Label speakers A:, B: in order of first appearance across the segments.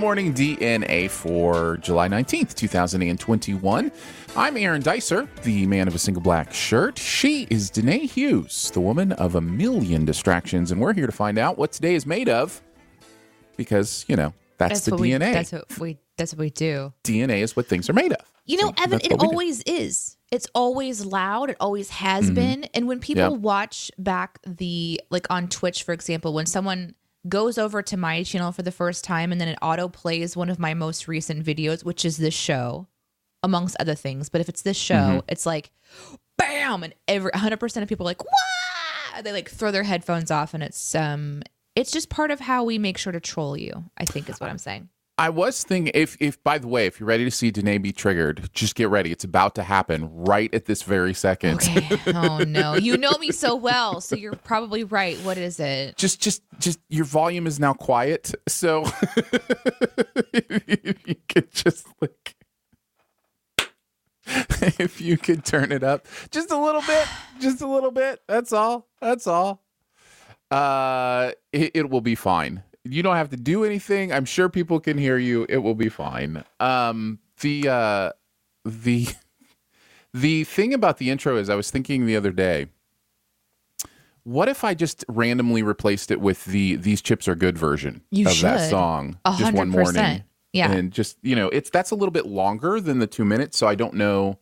A: Morning! The morning DNA for July 19th, 2021. I'm Aaron Dicer, the man of a single black shirt. She is Danae Hughes, the woman of a million distractions, and we're here to find out what today is made of because, you know, that's, the
B: what
A: DNA.
B: We, that's what we. That's what we do.
A: DNA is what things are made of.
B: You know,
A: So
B: Evan, it
A: what we do.
B: always is. It's always loud. It always has been. And when people
A: Mm-hmm. Yep.
B: watch back the like on Twitch, for example, when someone goes over to my channel for the first time and then it auto plays one of my most recent videos, which is this show, amongst other things. But if it's this show,
A: Mm-hmm.
B: it's like bam, and every 100% of people are like, wow, they like throw their headphones off, and it's um, it's just part of how we make sure to troll you. I think is what I'm saying.
A: I was thinking if if by the way, if you're ready to see Danae be triggered, just get ready. It's about to happen right at this very second.
B: Okay. Oh no. You know me so well, so you're probably right. What is it?
A: just just just your volume is now quiet so if you could just like if you could turn it up just a little bit just a little bit that's all that's all uh it, it will be fine you don't have to do anything i'm sure people can hear you it will be fine um the uh the the thing about the intro is i was thinking the other day what if I just randomly replaced it with the "These Chips Are Good" version
B: You
A: of that
B: should.
A: song
B: A
A: just one morning?
B: Yeah.
A: and just you know, it's that's a little bit longer than the two minutes, so I don't know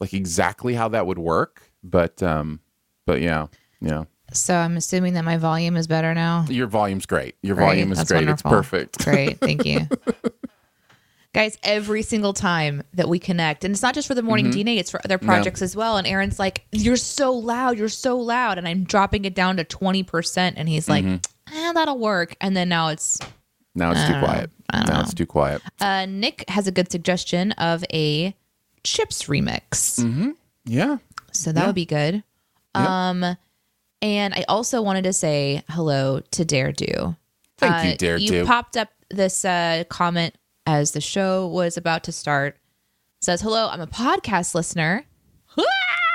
A: like exactly how that would work, but um, but yeah, yeah,
B: So I'm assuming that my volume is better now.
A: your volume's great. Your volume is
B: That's
A: great.
B: wonderful.
A: It's perfect.
B: Great. Thank you. Guys, every single time that we connect, and it's not just for the morning
A: Mm-hmm.
B: DNA, it's for other projects as well. And Aaron's like, You're so loud, you're so loud. And I'm dropping it down to 20%. And he's like,
A: Mm-hmm.
B: eh, That'll work. And then now it's
A: Now it's too quiet. Now it's too quiet.
B: uh, Nick has a good suggestion of a chips remix.
A: Yeah.
B: So that would be good. Um, and I also wanted to say hello to Dare Do.
A: Thank you,
B: Uh,
A: Dare
B: You
A: Do.
B: popped up this uh, comment as the show was about to start. says, "Hello, I'm a podcast listener.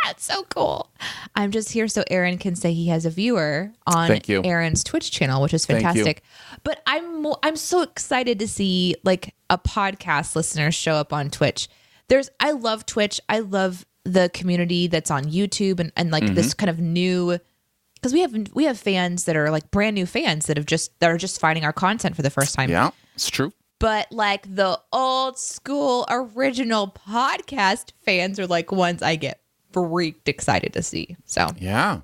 B: It's so cool. I'm just here so Aaron can say he has a viewer on
A: Thank you.
B: Aaron's Twitch channel, which is fantastic. But I'm I'm so excited to see like a podcast listener show up on Twitch. There's I love Twitch. I love the community that's on YouTube and, and like
A: Mm-hmm.
B: this kind of new because we have we have fans that are like brand new fans that have just that are just finding our content for the first time.
A: Yeah. It's true.
B: But like the old school original podcast fans are like ones I get freaked excited to see. So
A: Yeah.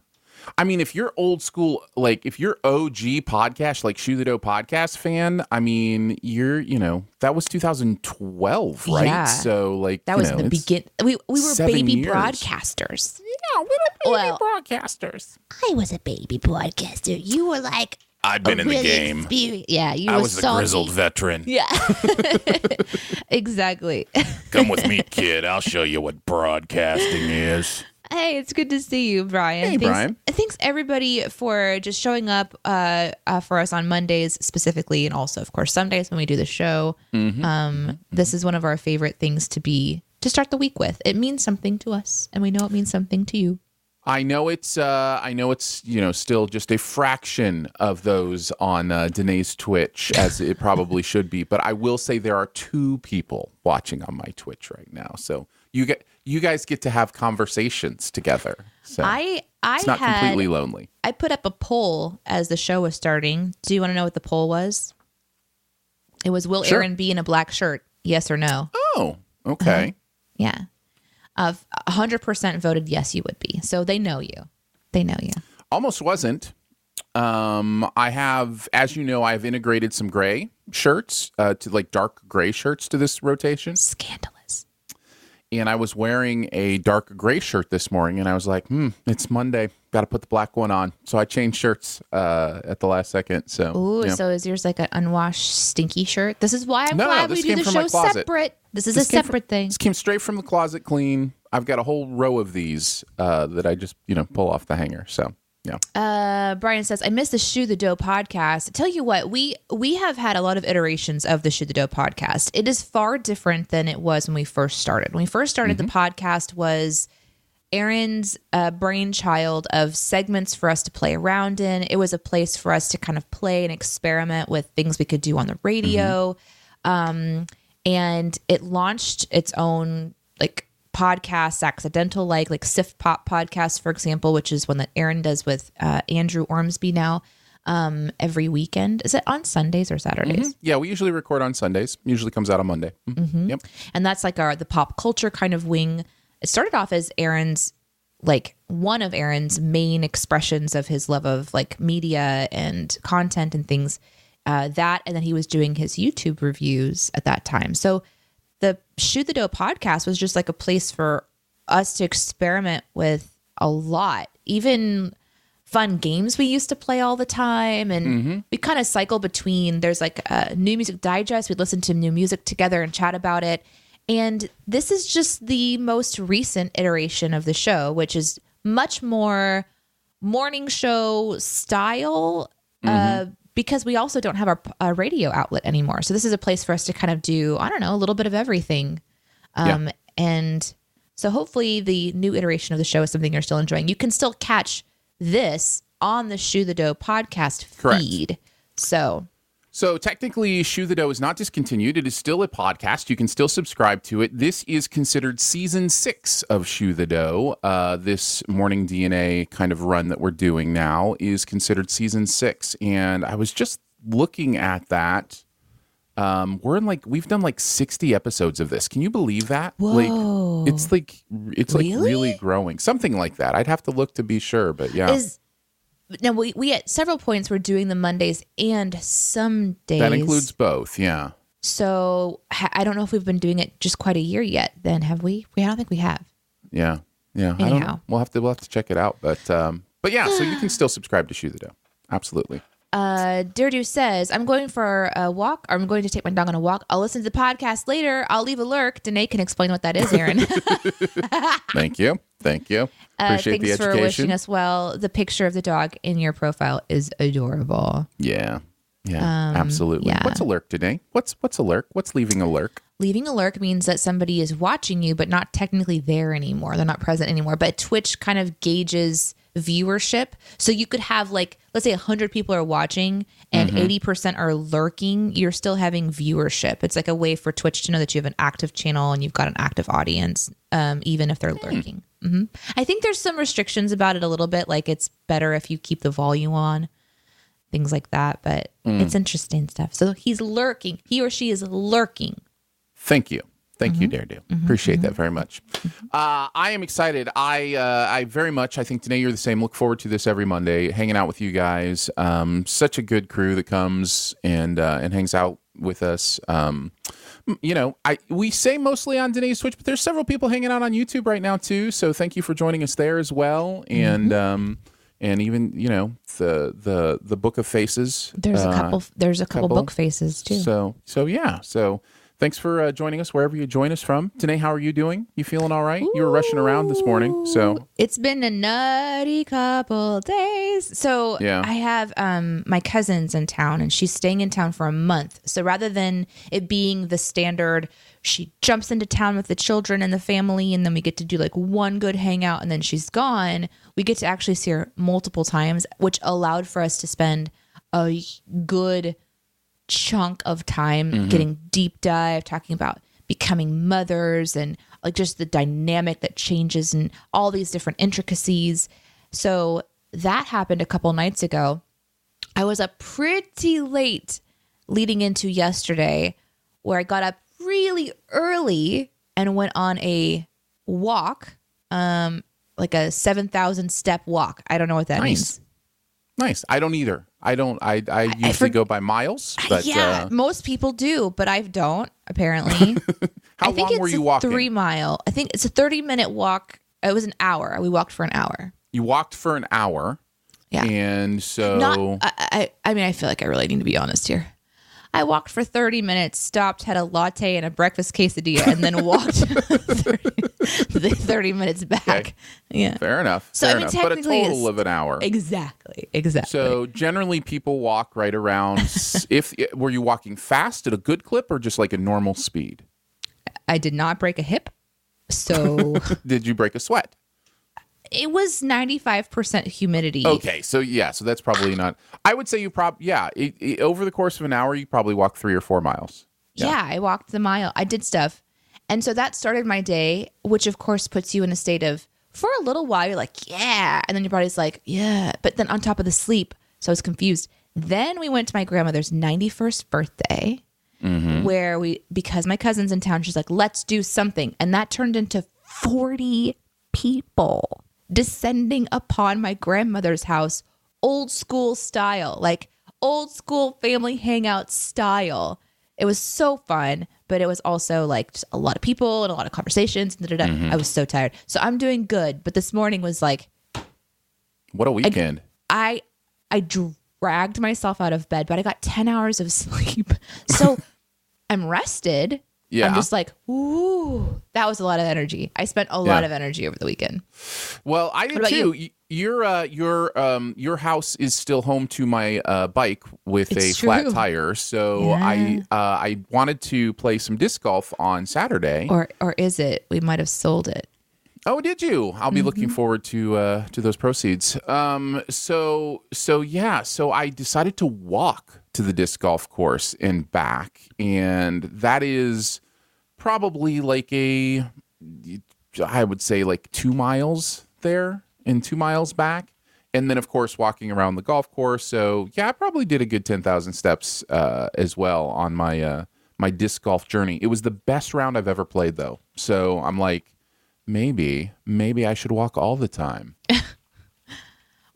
A: I mean, if you're old school, like if you're OG podcast, like Shoe the Dough podcast fan, I mean, you're, you know, that was 2012, right?
B: Yeah.
A: So, like,
B: that
A: you
B: was
A: know,
B: the
A: it's-
B: begin. We we were baby
A: years.
B: broadcasters.
A: Yeah, we were baby
B: Well-
A: broadcasters.
C: I was a baby broadcaster. You were like
A: I'd
C: a
A: been in the game.
C: experienced- Yeah, you
A: I
C: were
A: was a
C: salty.
A: grizzled veteran.
B: Yeah, exactly.
A: Come with me, kid. I'll show you what broadcasting is.
B: Hey, it's good to see you, Brian.
A: Hey,
B: thanks,
A: Brian.
B: Thanks everybody for just showing up uh, uh, for us on Mondays specifically, and also of course Sundays when we do the show.
A: Mm-hmm.
B: Um, this is one of our favorite things to be to start the week with. It means something to us, and we know it means something to you.
A: I know it's uh, I know it's you know still just a fraction of those on uh, Danae's Twitch as it probably should be, but I will say there are two people watching on my Twitch right now, so you get you guys get to have conversations together. So
B: I I
A: it's not
B: had
A: completely lonely.
B: I put up a poll as the show was starting. Do you want to know what the poll was? It was will
A: Sure.
B: Aaron be in a black shirt? Yes or no?
A: Oh, okay.
B: Yeah. Of 100% voted yes you would be. So they know you. They know you.
A: Almost wasn't. Um, I have, as you know, I've integrated some gray shirts uh, to like dark gray shirts to this rotation.
B: Scandalous.
A: And I was wearing a dark gray shirt this morning, and I was like, "Hmm, it's Monday. Got to put the black one on." So I changed shirts uh, at the last second. So,
B: Ooh,
A: yeah.
B: so is yours like an unwashed stinky shirt? This is why I'm
A: No,
B: glad we do the show separate. This is
A: This
B: a
A: came from-
B: separate thing.
A: this came straight from the closet, clean. I've got a whole row of these uh, that I just you know pull off the hanger. So yeah,
B: Uh, Brian says, "I missed the Shoe the Dough podcast. Tell you what, we we have had a lot of iterations of the Shoe the Dough podcast. It is far different than it was when we first started. When we first started, the podcast was Aaron's uh, brainchild of segments for us to play around in. It was a place for us to kind of play and experiment with things we could do on the radio. Um, and it launched its own like podcasts, accidental like like Sift Pop podcast, for example, which is one that Aaron does with uh, Andrew Ormsby now um, every weekend. Is it on Sundays or Saturdays?
A: yeah. We usually record on Sundays. Usually comes out on Monday. Mhm. Yep.
B: and that's like our the pop culture kind of wing. It started off as Aaron's like one of Aaron's main expressions of his love of like media and content and things. Uh, that and then he was doing his YouTube reviews at that time. So the Shoot the Dough podcast was just like a place for us to experiment with a lot, even fun games we used to play all the time. And we kind of cycle between there's like a new music digest. We'd listen to new music together and chat about it. And this is just the most recent iteration of the show, which is much more morning show style. Uh, because we also don't have our, our radio outlet anymore. So this is a place for us to kind of do, I don't know, a little bit of everything. Um, And so hopefully the new iteration of the show is something you're still enjoying. You can still catch this on the Shoe the Dough podcast
A: Correct.
B: feed. So
A: So technically, Shoe the Dough is not discontinued. It is still a podcast. You can still subscribe to it. This is considered season six of Shoe the Dough. Uh, this morning DNA kind of run that we're doing now is considered season six. And I was just looking at that. Um, we're in like we've done like sixty episodes of this. Can you believe that?
B: Whoa.
A: Like it's like it's like
B: Really?
A: really growing. Something like that. I'd have to look to be sure, but yeah.
B: is now we, we at several points we're doing the Mondays and some days.
A: that includes both. Yeah.
B: So ha- I don't know if we've been doing it just quite a year yet. Then have we? We I don't think we have.
A: Yeah, yeah. I don't
B: Anyhow.
A: We'll have to we'll have to check it out. But um, but yeah. So you can still subscribe to Shoe the Dough. Absolutely.
B: Uh, says, I'm going for a walk, or I'm going to take my dog on a walk. I'll listen to the podcast later. I'll leave a lurk. Danae can explain what that is, Aaron.
A: Thank you. Thank you.
B: Uh,
A: Appreciate
B: thanks
A: the
B: for wishing us well. The picture of the dog in your profile is adorable.
A: yeah. Yeah. absolutely.
B: Um, yeah.
A: What's a lurk today? What's what's a lurk? What's leaving a lurk?
B: Leaving a lurk means that somebody is watching you, but not technically there anymore. They're not present anymore. But Twitch kind of gauges viewership. So you could have like, let's say 100 people are watching and 80% are lurking. You're still having viewership. It's like a way for Twitch to know that you have an active channel and you've got an active audience, um, even if they're lurking. hmm I think there's some restrictions about it a little bit. Like it's better if you keep the volume on, things like that. But it's interesting stuff. So he's lurking. He or she is lurking.
A: Thank you. Thank
B: Mm-hmm.
A: you, Dare Do. Appreciate that very much. Uh, I am excited. I uh, I very much. I think today you're the same. Look forward to this every Monday, hanging out with you guys. Um, such a good crew that comes and uh, and hangs out with us. Um, you know, I we say mostly on Danae's Twitch, but there's several people hanging out on YouTube right now too. So thank you for joining us there as well. And
B: Mm-hmm.
A: um, and even you know the the the Book of Faces.
B: There's a
A: uh,
B: couple. There's a couple,
A: couple.
B: book faces too.
A: so so yeah. So Thanks for uh, joining us wherever you join us from. Danae, how are you doing? You feeling all right? You were rushing around this morning, so
B: It's been a nutty couple days. So
A: Yeah.
B: I have um my cousin's in town and she's staying in town for a month. So rather than it being the standard she jumps into town with the children and the family and then we get to do like one good hangout and then she's gone, we get to actually see her multiple times, which allowed for us to spend a good chunk of time getting deep dive talking about becoming mothers and like just the dynamic that changes and all these different intricacies. So that happened a couple nights ago. I was up pretty late leading into yesterday where I got up really early and went on a walk um like a 7000 step walk. I don't know what that
A: Nice.
B: means.
A: nice. I don't either. I don't. I I usually
B: for-
A: go by miles, but
B: yeah,
A: uh,
B: most people do, but I don't apparently.
A: how
B: I think
A: long
B: it's
A: were you walking?
B: three mile. I think it's a thirty minute walk. It was an hour. We walked for an hour.
A: You walked for an hour,
B: Yeah.
A: and so
B: Not. I, I. I mean, I feel like I really need to be honest here. I walked for thirty minutes, stopped, had a latte and a breakfast quesadilla, and then walked 30, 30 minutes back.
A: Okay.
B: Yeah.
A: fair enough.
B: So, I
A: fair
B: mean,
A: enough. But a
B: technically
A: total of an hour.
B: Exactly. Exactly.
A: So generally, people walk right around. if were you walking fast at a good clip or just like a normal speed?
B: I did not break a hip. So
A: Did you break a sweat?
B: It was ninety five percent humidity.
A: Okay, so yeah, so that's probably not. I would say you probably yeah. It, it- over the course of an hour, you probably walk three or four miles.
B: Yeah. I walked the mile. I did stuff. And so that started my day, which of course puts you in a state of, for a little while, you're like, yeah. And then your body's like, yeah. But then on top of the sleep, so I was confused. Then we went to my grandmother's 91st birthday, mm-hmm. where we, because my cousin's in town, she's like, let's do something. And that turned into 40 people descending upon my grandmother's house, old school style, like old school family hangout style. It was so fun, but it was also like just a lot of people and a lot of conversations. And da-da-da. Mm-hmm. I was so tired. So I'm doing good. But this morning was like,
A: What a weekend!
B: I I dragged myself out of bed, but I got 10 hours of sleep. So I'm rested.
A: Yeah.
B: I'm just like, ooh, that was a lot of energy. I spent a lot of energy over the weekend.
A: well, I did too. Y- Your uh, your um your house is still home to my uh, bike with a
B: It's
A: flat tire. So I uh, I wanted to play some disc golf on Saturday.
B: Or or is it? We might have sold it.
A: Oh, did you? I'll be looking forward to uh, to those proceeds. Um, so so yeah, so I decided to walk to the disc golf course and back, and that is probably like a, I would say like two miles there and two miles back, and then of course walking around the golf course. So yeah, I probably did a good ten thousand steps uh, as well on my uh, my disc golf journey. It was the best round I've ever played though. So I'm like maybe maybe I should walk all the time if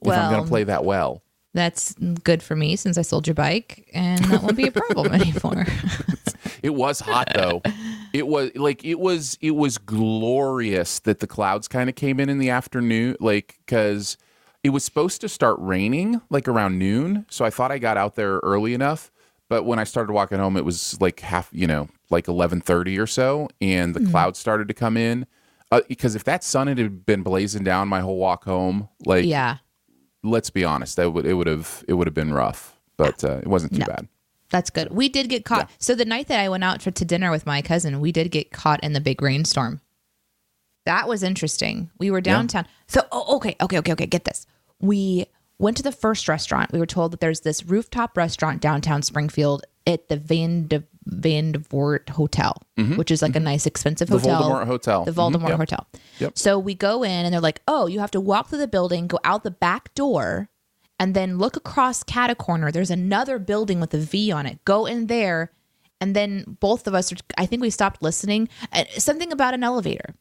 A: I'm going to play that well.
B: That's good for me since I sold your bike, and that won't be a problem anymore.
A: It was hot though. It was like it was it was glorious that the clouds kind of came in in the afternoon like cuz it was supposed to start raining like around noon, so I thought I got out there early enough, but when I started walking home it was like half, you know, like 11:30 or so and the hmm. clouds started to come in. Uh, because if that sun had been blazing down my whole walk home, like
B: yeah,
A: let's be honest, that would it would have it would have been rough, but uh, it wasn't too
B: No.
A: bad.
B: that's good. We did get caught. So the night that I went out for, to dinner with my cousin, we did get caught in the big rainstorm. That was interesting. We were downtown. So oh, okay, okay, okay, okay. Get this. We went to the first restaurant. We were told that there's this rooftop restaurant downtown Springfield at the Van de Vandivort Hotel, which is like a nice expensive
A: Mm-hmm. The
B: hotel.
A: Voldemort Hotel.
B: The Voldemort
A: yep.
B: Hotel.
A: Yep.
B: So we go in and they're like, "Oh, you have to walk through the building, go out the back door, and then look across Cata Corner. There's another building with a V on it. Go in there." And then both of us, are, I think we stopped listening. Something about an elevator.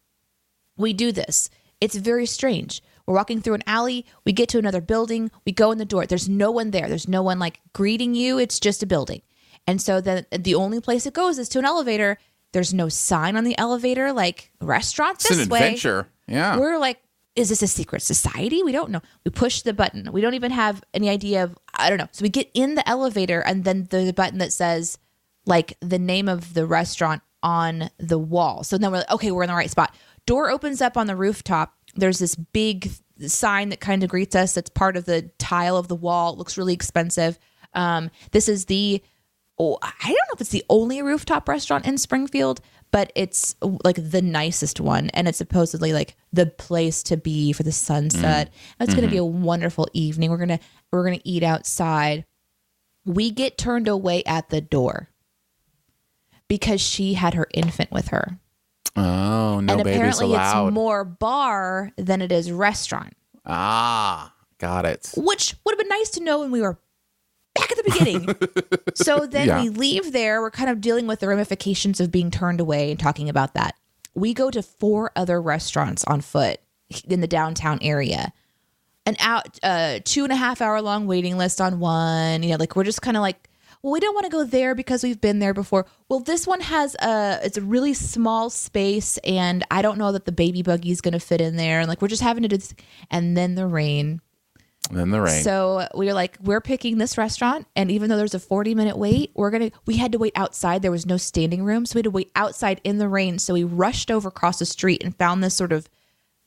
B: We do this. It's very strange. We're walking through an alley. We get to another building. We go in the door. There's no one there. There's no one like greeting you. It's just a building. And so the the only place it goes is to an elevator. There's no sign on the elevator like restaurant
A: It's
B: this
A: an
B: way.
A: adventure. Yeah.
B: We're like, is this a secret society? We don't know. We push the button. We don't even have any idea of, I don't know. So we get in the elevator and then there's a button that says, like the name of the restaurant on the wall. So then we're like, okay, we're in the right spot. Door opens up on the rooftop. There's this big sign that kind of greets us. That's part of the tile of the wall. It looks really expensive. Um, this is the oh, I don't know if it's the only rooftop restaurant in Springfield, but it's like the nicest one, and it's supposedly like the place to be for the sunset. It's going to be a wonderful evening. We're gonna we're gonna eat outside. We get turned away at the door because she had her infant with her,
A: Oh, no
B: and apparently it's more bar than it is restaurant,
A: ah, got it.
B: which would have been nice to know when we were back at the beginning. so then
A: Yeah.
B: we leave there. We're kind of dealing with the ramifications of being turned away and talking about that. We go to four other restaurants on foot in the downtown area. An out, uh, two and a half hour long waiting list on one. You know, like we're just kind of like, well, we don't want to go there because we've been there before. Well, this one has a, it's a really small space, and I don't know that the baby buggy is going to fit in there. And like we're just having to do this, and then the rain.
A: And then the rain.
B: So we were like, we're picking this restaurant, and even though there's a 40 minute wait, we're gonna. We had to wait outside. There was no standing room, so we had to wait outside in the rain. So we rushed over across the street and found this sort of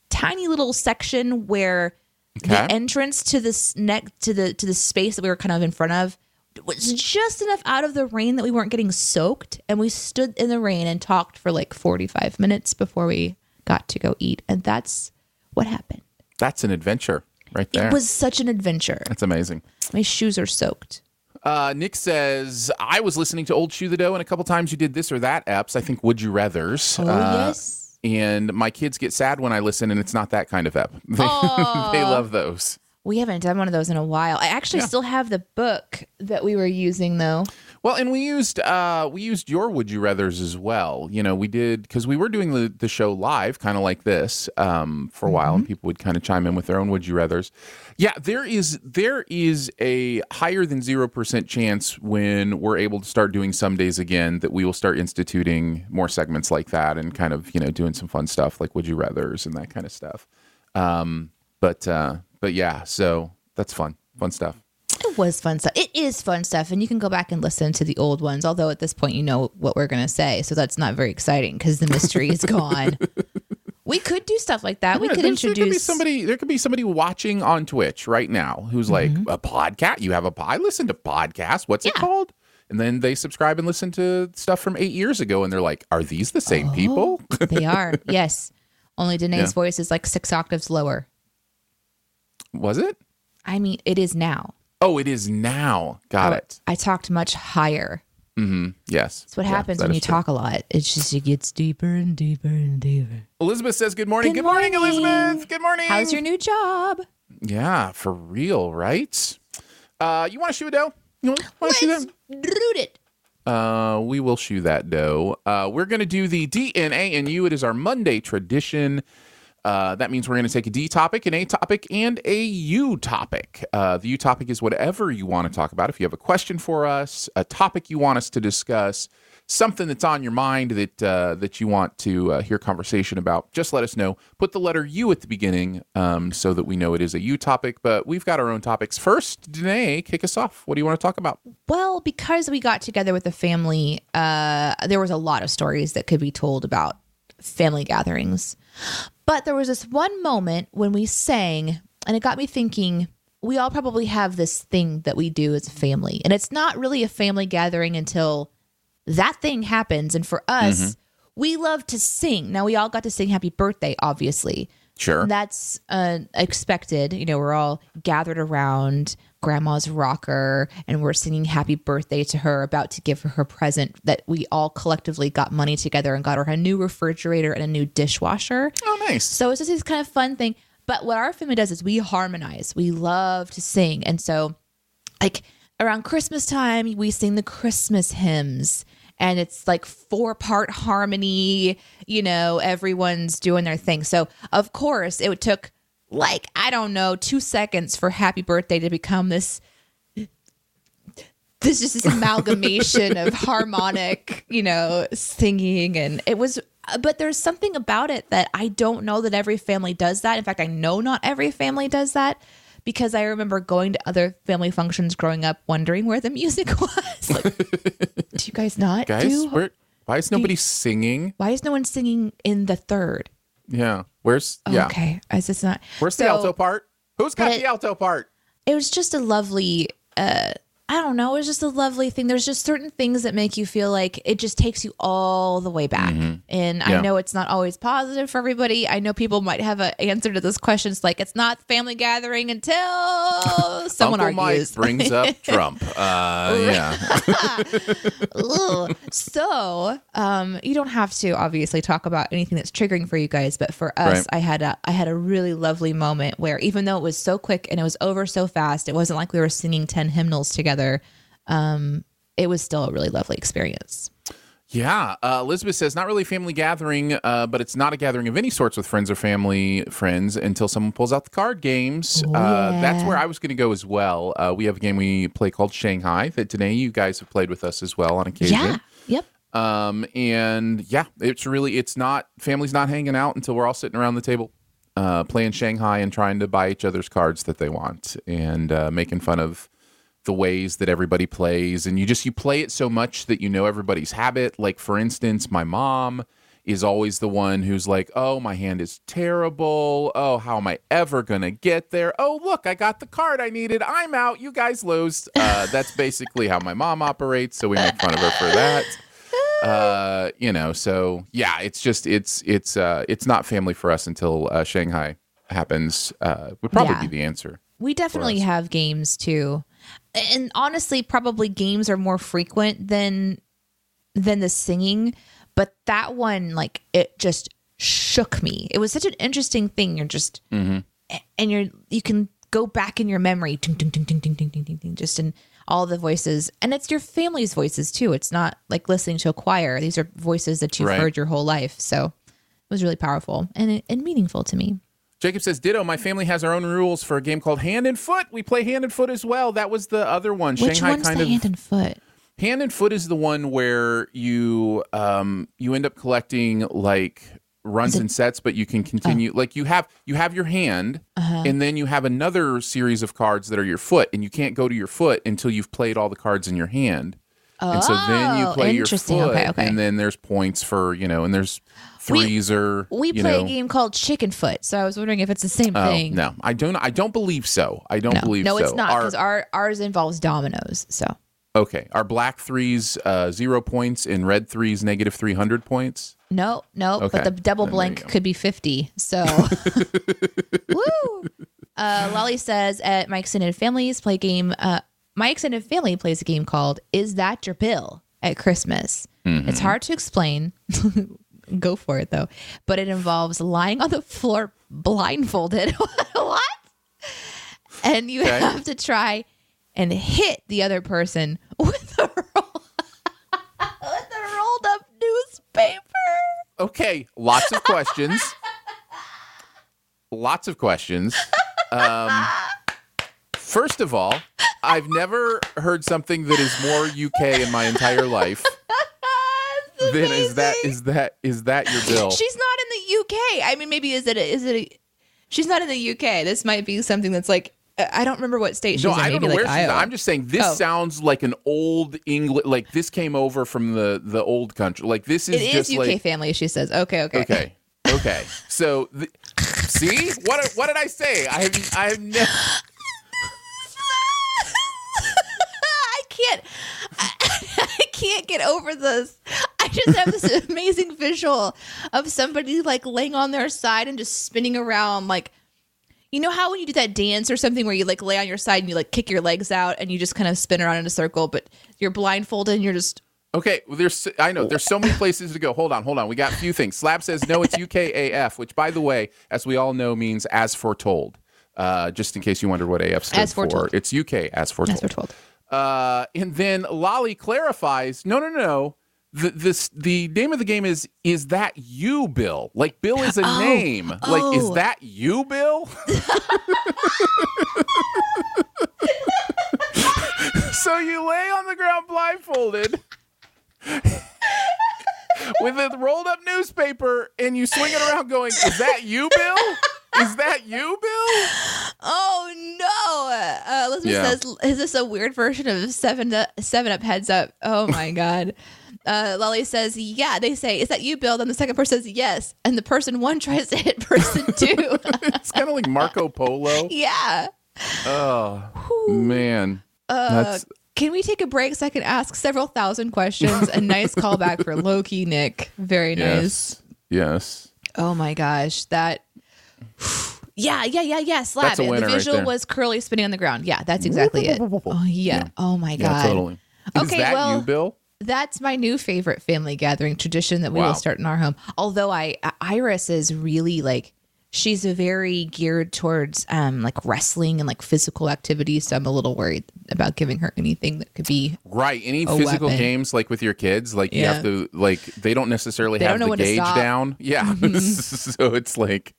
B: tiny little section where
A: Okay.
B: the entrance to this neck to the to the space that we were kind of in front of was just enough out of the rain that we weren't getting soaked, and we stood in the rain and talked for like 45 minutes before we got to go eat, and that's what happened.
A: That's an adventure right there.
B: It was such an adventure.
A: That's amazing.
B: My shoes are soaked.
A: Uh, Nick says, I was listening to Old Shoe the Dough, and a couple times you did this or that apps. I think Would You Rathers.
B: Oh,
A: Uh,
B: yes.
A: And my kids get sad when I listen, and it's not that kind of app. They, they love those.
B: We haven't done one of those in a while. I actually still have the book that we were using though.
A: Well, and we used uh, we used your Would You Rather's as well. You know, we did because we were doing the, the show live, kind of like this, um, for a while, and people would kind of chime in with their own Would You Rather's. Yeah, there is there is a higher than zero percent chance when we're able to start doing some days again that we will start instituting more segments like that and kind of you know doing some fun stuff like Would You Rather's and that kind of stuff. Um, but uh, but yeah, so that's fun, fun stuff.
B: It was fun stuff. It is fun stuff, and you can go back and listen to the old ones. Although at this point, you know what we're gonna say, so that's not very exciting because the mystery is gone. We could do stuff like that. We could
A: there's- There could be
B: introduce
A: somebody. There could be somebody watching on Twitch right now who's like a podcast. You have a pod. I listen to podcasts. What's it
B: Mm-hmm.
A: Called? And then they subscribe and listen to stuff from eight years ago, and they're like, "Are these the same
B: Oh.
A: people?"
B: They are yes. Only Danae's
A: Yeah.
B: voice is like six octaves lower.
A: Was it?
B: I mean, it is now.
A: Oh, it is now. Got it.
B: I talked much higher. Mm-hmm.
A: Yes.
B: That's what
A: Yeah,
B: happens
A: that
B: when you
A: true.
B: talk a lot. It's just it gets deeper and deeper and deeper.
A: Elizabeth says, "Good morning.
B: Good
A: Good, morning,
B: morning.
A: Elizabeth. Good morning.
B: How's your new job?
A: Yeah, for real, right? Uh, you want to shoe a dough? You want to shoe
B: Let's root it.
A: Uh, we will shoe that dough. Uh, we're going to do the DNA and you. It is our Monday tradition. Uh, that means we're going to take a D topic, an A topic, and a U topic. Uh, the U topic is whatever you want to talk about. If you have a question for us, a topic you want us to discuss, something that's on your mind that uh, that you want to uh, hear conversation about, just let us know. Put the letter U at the beginning um, so that we know it is a U topic. But we've got our own topics. First, Danae, kick us off. What do you want to talk about?
B: Well, because we got together with the family, uh, there was a lot of stories that could be told about family gatherings. But there was this one moment when we sang, and it got me thinking we all probably have this thing that we do as a family. And it's not really a family gathering until that thing happens. And for us, we love to sing. Now, we all got to sing happy birthday, obviously.
A: Sure.
B: That's uh, expected. You know, we're all gathered around grandma's rocker and we're singing happy birthday to her, about to give her her present that we all collectively got money together and got her a new refrigerator and a new dishwasher.
A: Oh, nice.
B: So it's just this kind of fun thing. But what our family does is we harmonize. We love to sing. And so, like around Christmas time, we sing the Christmas hymns. And it's like four part harmony, you know, everyone's doing their thing. So, of course, it took like, I don't know, two seconds for happy birthday to become this this just this amalgamation of harmonic, you know, singing and it was but there's something about it that I don't know that every family does that. In fact, I know not every family does that because I remember going to other family functions growing up, wondering where the music was. Like, do you guys not
A: Guys,
B: do?
A: why is nobody singing?
B: Why is no one singing in the third?
A: Yeah. Where's yeah?
B: Okay, is this not?
A: Where's the alto part? Who's got the alto part?
B: It was just a lovely. uh I don't know. It was just a lovely thing. There's just certain things that make you feel like it just takes you all the way back. And
A: Mm-hmm. Yeah.
B: I know it's not always positive for everybody. I know people might have an answer to this question. It's like it's not family gathering until someone
A: Uncle
B: argues.
A: Mike brings up Trump. Uh, yeah.
B: So um, you don't have to obviously talk about anything that's triggering for you guys but for us
A: Right.
B: i had a i had a really lovely moment where even though it was so quick and it was over so fast it wasn't like we were singing 10 hymnals together um, it was still a really lovely experience
A: Yeah, uh, Elizabeth says not really a family gathering, uh, but it's not a gathering of any sorts with friends or family friends until someone pulls out the card games. Uh, that's where I was going to go as well. Uh, we have a game we play called Shanghai that today you guys have played with us as well on occasion.
B: yeah yep
A: Um, and yeah, it's really it's not family's not hanging out until we're all sitting around the table, uh, playing Shanghai and trying to buy each other's cards that they want and uh, making fun of the ways that everybody plays. And you just you play it so much that you know everybody's habit. Like for instance, my mom is always the one who's like, "Oh, my hand is terrible. Oh, how am I ever gonna get there? Oh, look, I got the card I needed. I'm out. You guys lose." Uh, that's basically how my mom operates. So we make fun of her for that uh you know so yeah it's just it's it's uh it's not family for us until uh shanghai happens uh would probably
B: Yeah.
A: be the answer
B: we definitely have games too and honestly probably games are more frequent than than the singing but that one like it just shook me. It was such an interesting thing. You're just mm-hmm. and you're you can go back in your memory ding, ding, ding, ding, ding, ding, ding, ding, just in all the voices. And it's your family's voices too. It's not like listening to a choir. These are voices that you've
A: Right.
B: heard your whole life. So it was really powerful and, and meaningful to me
A: jacob says ditto my family has our own rules for a game called hand and foot. We play hand and foot as well. That was the other one.
B: Which
A: shanghai
B: one's
A: kind
B: the
A: of
B: hand and foot?
A: Hand and foot is the one where you um you end up collecting like runs and sets but you can continue
B: Oh.
A: like you have you have your hand
B: Uh-huh.
A: and then you have another series of cards that are your foot and you can't go to your foot until you've played all the cards in your hand and so then you
B: Oh,
A: play your
B: interesting.
A: foot
B: Okay, okay.
A: and then there's points for you know and there's threes or
B: We play
A: know,
B: a game called Chicken Foot, so I was wondering if it's the same
A: oh,
B: thing.
A: no i don't i don't believe so i don't
B: no,
A: believe
B: no
A: so
B: it's not because our ours involves dominoes. So
A: okay our black threes uh zero points and red threes negative 300 points
B: no, no,
A: Okay,
B: but the double
A: then there you
B: blank could be fifty. So woo. Uh, Lolly says at my extended families play game. Uh, my extended family plays a game called "Is That Your Bill?" at Christmas.
A: Mm-hmm.
B: It's hard to explain. Go for it though, but it involves lying on the floor blindfolded. what? And you
A: Okay.
B: have to try and hit the other person with a roll, with a rolled up newspaper.
A: Okay, lots of questions. lots of questions. Um, first of all, I've never heard something that is more UK in my entire life then is that is that is that your bill?
B: She's not in the UK. I mean, maybe is it? A, is it? A, she's not in the UK. This might be something that's like uh, I don't remember what state she's
A: no,
B: in.
A: I don't know
B: like
A: where she's. I'm just saying this
B: Oh.
A: sounds like an old English. Like this came over from the the old country. Like this is
B: It
A: just
B: is UK
A: like
B: family. She says. Okay. Okay.
A: okay, okay. So see what what did I say? I have I have never.
B: I can't. I, I can't get over this. I just have this amazing visual of somebody like laying on their side and just spinning around like. You know how when you do that dance or something where you like lay on your side and you like kick your legs out and you just kind of spin around in a circle, but you're blindfolded and you're just
A: Okay, well, there's I know there's so many places to go. Hold on, hold on. We got a few things. Slab says no, it's UKAF, which by the way, as we all know, means as foretold. Uh, just in case you wondered what AF stood
B: As foretold.
A: for, it's UK as foretold.
B: as we're told.
A: Uh, and then Lolly clarifies, no, no, no, no. The this the name of the game is is that you, Bill? Like Bill is a name. Like is
B: oh.
A: that you, Bill? so you lay on the ground blindfolded with a rolled up newspaper and you swing it around going, Is that you, Bill? Is that you, Bill?
B: Oh just uh,
A: Yeah.
B: says, "Is this a weird version of Seven Up, Seven Up Heads Up?" Oh my god. Uh, Lolly says, "Yeah." They say, "Is that you, Bill?" Then the second person says, "Yes," and the person one tries to hit person two.
A: It's kind of like Marco Polo.
B: yeah.
A: Oh man, uh, that's
B: Can we take a break so I can ask several thousand questions? A nice callback for Loki, Nick. Very nice.
A: yes, yes.
B: Oh my gosh, that. Yeah, yeah, yeah, yeah. Slap
A: That's a winner
B: The
A: right
B: visual
A: there.
B: was curly spinning on the ground. Yeah, that's exactly it. Oh yeah. Oh my god.
A: Yeah, totally. Is
B: Okay,
A: that
B: well-
A: you, Bill?
B: That's my new favorite family gathering tradition that we
A: Wow.
B: will start in our home. Although I Iris is really like she's very geared towards um like wrestling and like physical activities, so I'm a little worried about giving her anything that could be
A: Right. Any
B: a
A: physical
B: weapon.
A: games like with your kids, like you
B: Yeah.
A: have to like they don't necessarily
B: They
A: have
B: don't know
A: the
B: when to
A: gauge
B: stop. Mm-hmm.
A: down. Yeah. so it's like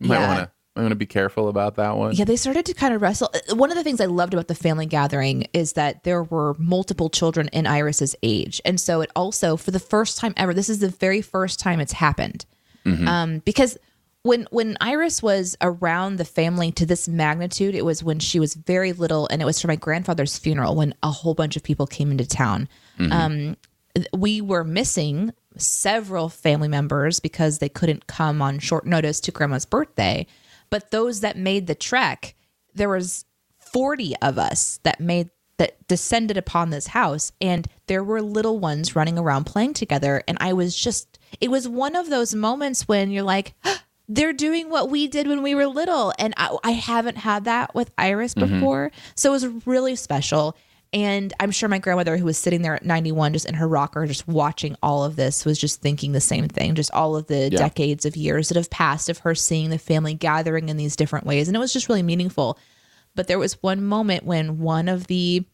A: might
B: Yeah.
A: want to I'm going to be careful about that one.
B: Yeah, they started to kind of wrestle. Uh, One of the things I loved about the family gathering is that there were multiple children in Iris's age. And so it also, for the first time ever, this is the very first time it's happened. Um, because when when Iris was around the family to this magnitude, it was when she was very little, and it was for my grandfather's funeral when a whole bunch of people came into town. Um, we were missing several family members because they couldn't come on short notice to grandma's birthday. But those that made the trek there was 40 of us that made that descended upon this house and there were little ones running around playing together. And i was just it was one of those moments when you're like they're doing what we did when we were little. And i, I haven't had that with iris mm-hmm. before. So it was really special and I'm sure my grandmother, who was sitting there at 91, just in her rocker, just watching all of this, was just thinking the same thing. Just all of the decades of years that have passed of her seeing the family gathering in these different ways. And it was just really meaningful. But there was one moment when one of the,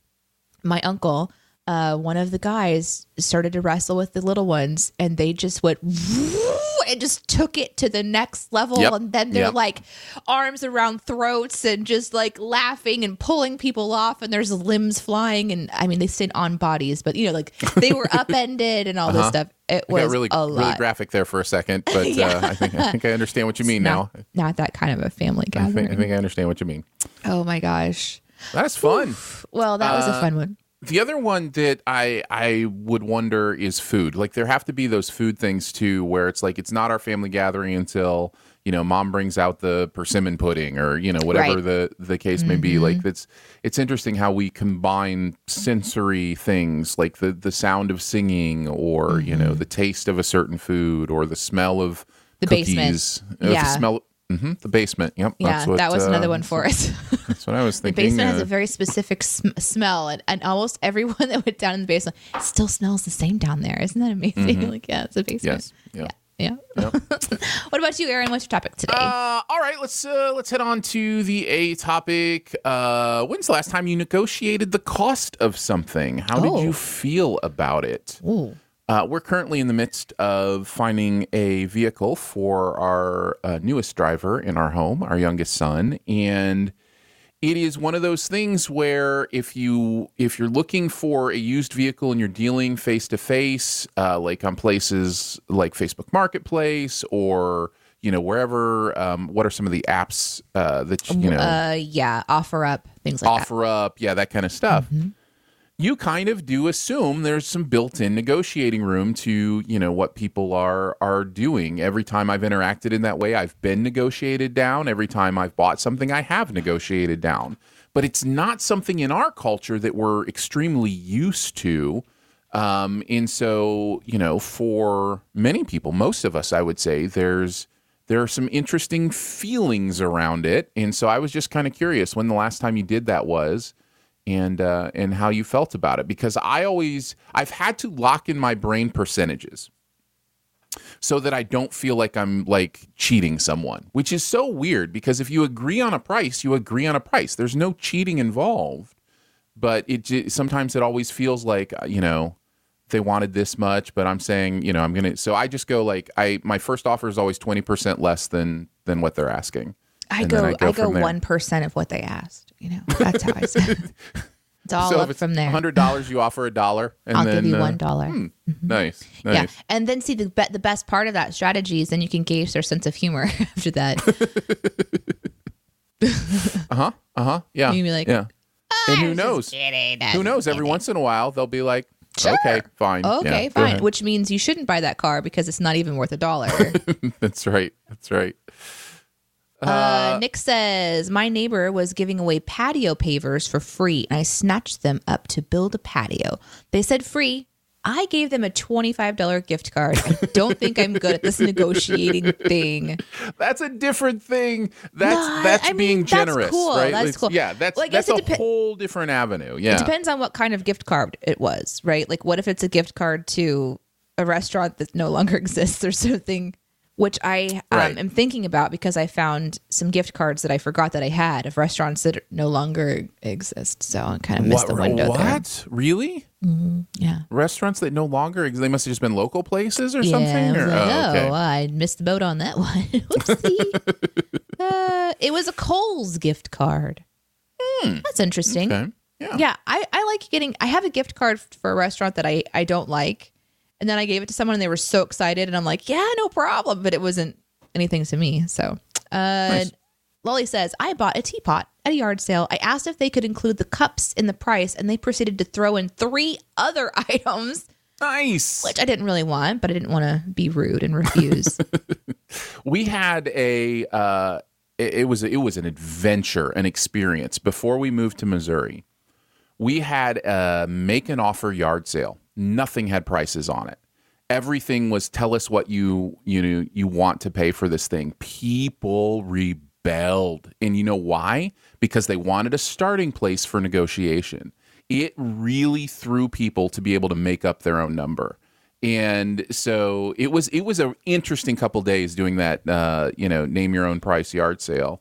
B: my uncle, uh, one of the guys started to wrestle with the little ones and they just went and just took it to the next level.
A: Yep.
B: And then they're
A: Yep.
B: like arms around throats and just like laughing and pulling people off. And there's limbs flying. And I mean, they stayed on bodies, but you know, like they were upended and all this stuff. It
A: I
B: was
A: really
B: a
A: really graphic there for a second, but uh, I think I think I understand what you mean now.
B: not, not that kind of a family
A: I
B: gathering.
A: think, I think I understand what you mean.
B: oh my gosh.
A: That's fun.
B: Well, that was a
A: Uh,
B: fun one.
A: The other one that I I would wonder is food. Like there have to be those food things too, where it's like it's not our family gathering until you know mom brings out the persimmon pudding or you know whatever
B: Right.
A: the the case may be. Like it's it's interesting how we combine sensory things like the the sound of singing or you know the taste of a certain food or the smell of
B: The basement.
A: Uh,
B: Yeah.
A: the smell. Hmm the basement. Yep.
B: Yeah,
A: that's what,
B: that was another
A: uh,
B: one for us.
A: That's what I was thinking.
B: The
A: thinking.
B: basement has
A: uh,
B: a very specific sm- smell, and, and almost everyone that went down in the basement still smells the same down there. Isn't that amazing? like, yeah, it's a basement.
A: Mm-hmm. yes. Yeah.
B: Yeah. what about you, Aaron? What's your topic today?
A: Uh, all right, let's uh, let's head on to the A topic. Uh, when's the last time you negotiated the cost of something? How did
B: Oh.
A: you feel about it?
B: Ooh.
A: Uh, we're currently in the midst of finding a vehicle for our uh, newest driver in our home, our youngest son, and it is one of those things where if you if you're looking for a used vehicle and you're dealing face to face, uh, like on places like Facebook Marketplace or you know wherever, um, what are some of the apps uh, that you know
B: Uh, yeah, offer up things like that.
A: offer up, yeah, that kind of stuff. You kind of do assume there's some built-in negotiating room to, you know, what people are are doing. Every time I've interacted in that way, I've been negotiated down. Every time I've bought something, I have negotiated down. But it's not something in our culture that we're extremely used to. Um, and so, you know, for many people, most of us, I would say, there's there are some interesting feelings around it. And so I was just kind of curious when the last time you did that was and uh, and how you felt about it because I always I've had to lock in my brain percentages so that I don't feel like I'm like cheating someone, which is so weird because if you agree on a price, you agree on a price. There's no cheating involved, but it sometimes it always feels like uh, you know they wanted this much, but I'm saying you know I'm gonna. So I just go like I my first offer is always twenty percent less than than what they're asking.
B: I go, I go
A: from there.
B: one percent of what they asked. You know, that's how I say. It's all
A: so
B: up
A: if it's
B: from there.
A: hundred dollars, you offer a dollar, and
B: I'll
A: then
B: give you
A: uh,
B: one dollar.
A: Nice,
B: Yeah, and then see the be- the best part of that strategy is then you can gauge their sense of humor after that.
A: Uh huh. Uh huh. Yeah.
B: You'd be like,
A: yeah. And who knows?
C: kidding.
A: Who knows? Every once in a while, they'll be like, okay, fine.
B: Okay,
A: go
B: fine. Which means you shouldn't buy that car because it's not even worth a dollar.
A: That's right. That's right.
B: Uh, Nick says, My neighbor was giving away patio pavers for free, and I snatched them up to build a patio. They said free. I gave them a $25 gift card. I don't think I'm good at this negotiating thing.
A: That's a different thing. That's
B: No,
A: that's
B: I mean,
A: being
B: that's
A: generous,
B: cool.
A: right?
B: That's
A: It's-
B: cool.
A: Yeah, that's
B: Well,
A: that's a
B: it depe-
A: whole different avenue. Yeah.
B: It depends on what kind of gift card it was, right? Like, what if it's a gift card to a restaurant that no longer exists or something? Which I um,
A: Right.
B: am thinking about because I found some gift cards that I forgot that I had of restaurants that no longer exist. So I kind of missed
A: what?
B: the window there.
A: what? Really?
B: Yeah.
A: Restaurants that no longer exist? They must have just been local places or
B: Yeah,
A: something. Or,
B: like,
A: oh, okay.
B: oh, I missed the boat on that one. Whoopsie. uh, it was a Kohl's gift card. That's interesting.
A: Hmm. Okay. Yeah.
B: Yeah, I, I like getting. I have a gift card for a restaurant that I I don't like, and then I gave it to someone and they were so excited, and I'm like, yeah, no problem, but it wasn't anything to me. So, uh, Lolly says I bought a teapot at a yard sale. I asked if they could include the cups in the price, and they proceeded to throw in three other items,
A: Nice.
B: which I didn't really want, but I didn't want to be rude and refuse.
A: we had a uh it, it was it was an adventure an experience before we moved to missouri we had a make an offer yard sale nothing had prices on it. Everything was tell us what you you know you want to pay for this thing. People rebelled. And you know why? Because they wanted a starting place for negotiation. It really threw people to be able to make up their own number. And so it was it was an interesting couple days doing that uh, you know name your own price yard sale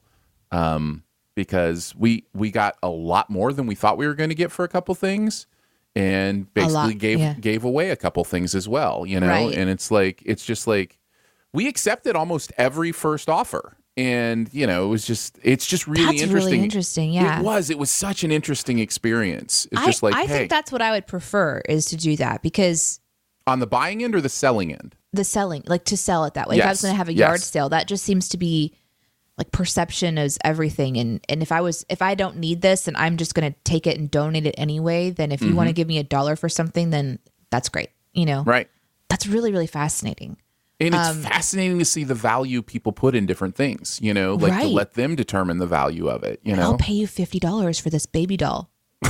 A: um, because we we got a lot more than we thought we were going to get for a couple things and basically
B: lot,
A: gave
B: yeah.
A: gave away a couple things as well you know
B: Right.
A: and it's like it's just like we accepted almost every first offer and you know it was just it's just really
B: That's
A: interesting
B: really interesting. Yeah.
A: it was it was such an interesting experience it's
B: I,
A: just like
B: I
A: hey
B: think that's what I would prefer is to do that because
A: on the buying end or the selling end
B: the selling, like to sell it that way. If I was going to have a yard
A: yes.
B: sale, that just seems to be like perception is everything. And and if I was if I don't need this and I'm just going to take it and donate it anyway, then if you want to give me a dollar for something, then that's great. You know,
A: Mm-hmm. right
B: that's really really fascinating.
A: And it's
B: Um,
A: fascinating to see the value people put in different things, you know, like to let them determine the value of it, you know?
B: I'll pay you fifty dollars for this baby doll.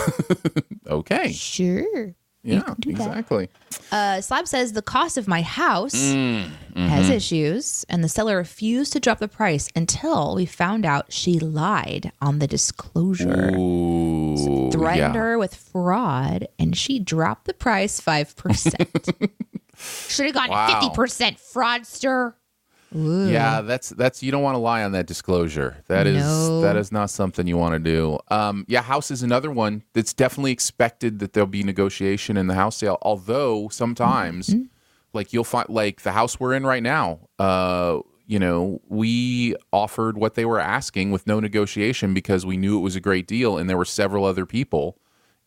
A: Okay.
B: Sure.
A: Yeah, exactly.
B: Uh, Slab says the cost of my house
A: Mm,
B: has
A: mm-hmm.
B: issues, and the seller refused to drop the price until we found out she lied on the disclosure.
A: Ooh.
B: threatened
A: yeah.
B: her with fraud and she dropped the price 5%.
C: Should have gone
A: Wow.
C: 50% fraudster.
A: Yeah, that's that's you don't want to lie on that disclosure. That is
B: No.
A: that is not something you want to do. Um, yeah, house is another one that's definitely expected that there'll be negotiation in the house sale. Although sometimes,
B: Mm-hmm.
A: like you'll find, like the house we're in right now, uh, you know, we offered what they were asking with no negotiation because we knew it was a great deal, and there were several other people.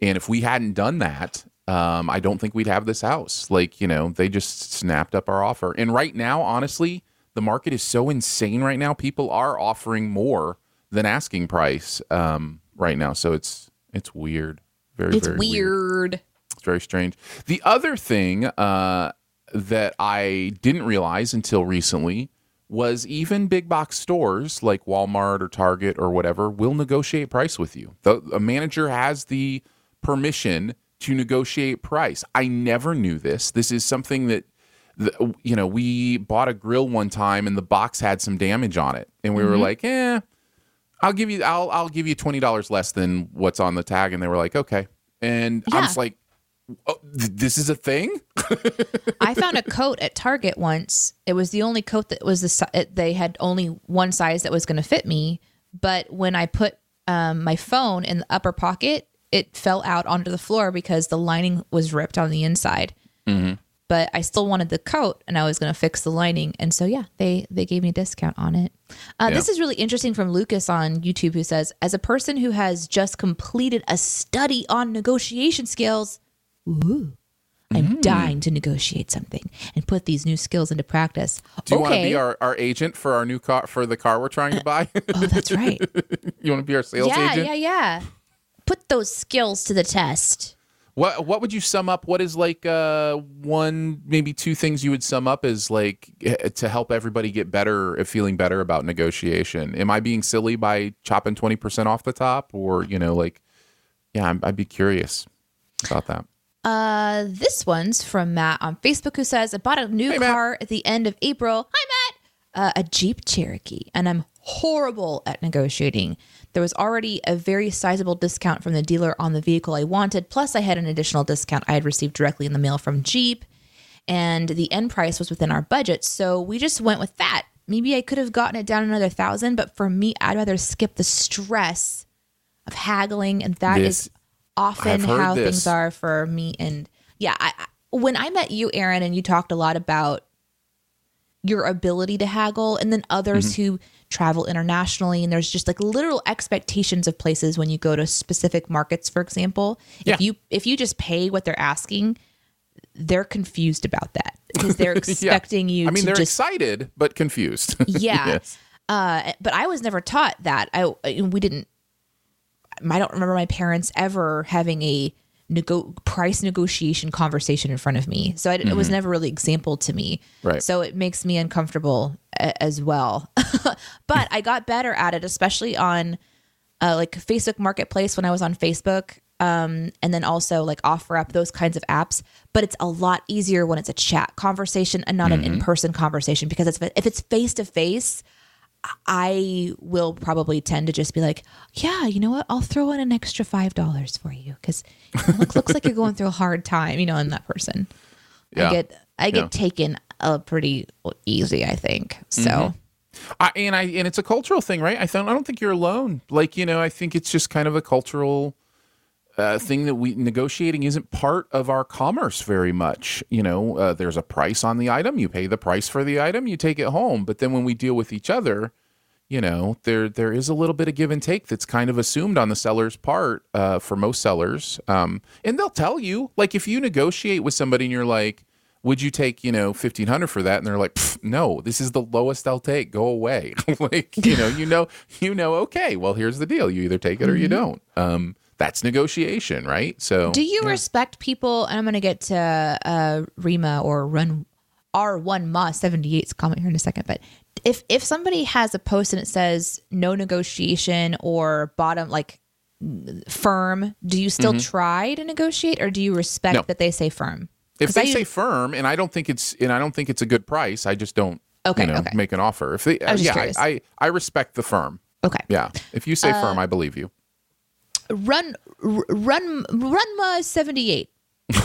A: And if we hadn't done that, um, I don't think we'd have this house. Like, you know, they just snapped up our offer. And right now, honestly, the market is so insane right now. People are offering more than asking price um, right now. So it's it's weird. Very
B: it's
A: very
B: weird.
A: It's very strange. The other thing uh, that I didn't realize until recently was even big box stores like Walmart or Target or whatever will negotiate price with you. The a manager has the permission to negotiate price. I never knew this. This is something that the, you know, we bought a grill one time and the box had some damage on it, and we were like, "Eh, I'll give you, I'll, I'll give you twenty dollars less than what's on the tag." And they were like, "Okay," and I
B: Yeah.
A: was like, oh, th- "This is a thing."
B: I found a coat at Target once. It was the only coat that was the si- they had only one size that was going to fit me. But when I put um, my phone in the upper pocket, it fell out onto the floor because the lining was ripped on the inside. But I still wanted the coat, and I was going to fix the lining, and so yeah, they they gave me a discount on it. Uh, This is really interesting from Lucas on YouTube, who says, as a person who has just completed a study on negotiation skills, ooh, I'm
A: Mm.
B: dying to negotiate something and put these new skills into practice.
A: Do you want to be our, our agent for our new car for the car we're trying to buy?
B: oh, that's right.
A: you want to be our sales
B: yeah,
A: agent?
B: yeah, yeah. put those skills to the test.
A: What what would you sum up? What is like uh, one maybe two things you would sum up as like eh, to help everybody get better at feeling better about negotiation? Am I being silly by chopping twenty percent off the top, or you know, like, yeah, I'm, I'd be curious about that.
B: Uh, this one's from Matt on Facebook who says, I bought a new
A: Hey,
B: car at the end of April. Hi, Matt. Uh, a Jeep Cherokee, and I'm horrible at negotiating. There was already a very sizable discount from the dealer on the vehicle I wanted, plus, I had an additional discount I had received directly in the mail from Jeep, and the end price was within our budget. So we just went with that. Maybe I could have gotten it down another thousand, but for me, I'd rather skip the stress of haggling, and that is
A: This-
B: often how
A: this.
B: things are for me. And yeah, I, when I met you, Aaron, and you talked a lot about your ability to haggle, and then others
A: Mm-hmm.
B: who travel internationally, and there's just like literal expectations of places when you go to specific markets, for example.
A: Yeah.
B: If you if you just pay what they're asking, they're confused about that because they're
A: Yeah.
B: expecting you
A: I mean, they're
B: just
A: excited but confused.
B: yeah.
A: Yes.
B: Uh, but I was never taught that. I we didn't. I don't remember my parents ever having a nego- price negotiation conversation in front of me. So I, it was never really exampled to me.
A: Mm-hmm. Right.
B: So it makes me uncomfortable a- as well. but I got better at it, especially on uh, like Facebook Marketplace when I was on Facebook. Um, and then also like OfferUp, those kinds of apps. But it's a lot easier when it's a chat conversation and not an in person conversation because it's, if it's face to face, I will probably tend to just be like, yeah, you know what? I'll throw in an extra five dollars for you because it looks, looks like you're going through a hard time, you know. And that person,
A: Yeah.
B: I get I get
A: Yeah.
B: taken uh, pretty easy, I think. So
A: I, and I and it's a cultural thing, right? I th- I don't think you're alone. Like you know, I think it's just kind of a cultural uh, thing that we negotiating isn't part of our commerce very much. You know, uh, there's a price on the item. You pay the price for the item. You take it home. But then when we deal with each other, you know, there there is a little bit of give and take that's kind of assumed on the seller's part uh, for most sellers. Um, and they'll tell you, like, if you negotiate with somebody and you're like, "Would you take, you know, fifteen hundred for that?" and they're like, "No, this is the lowest I'll take. Go away." like, you know, you know, you know. Okay, well, here's the deal: you either take it or you don't. Um, that's negotiation, right? So,
B: Do you respect people? And I'm going to get to uh, Rima or Run R1 Ma 78's comment here in a second. But if if somebody has a post and it says no negotiation or bottom like firm, do you still try to negotiate or do you respect
A: Mm-hmm. No.
B: that they say firm?
A: If they
B: I
A: say firm, and I don't think it's, and I don't think it's a good price, I just don't.
B: Okay,
A: you know,
B: okay.
A: make an offer. If they,
B: I just
A: yeah. I, I I respect the firm.
B: Okay.
A: Yeah, if you say
B: Uh,
A: firm, I believe you.
B: Run run Runma 78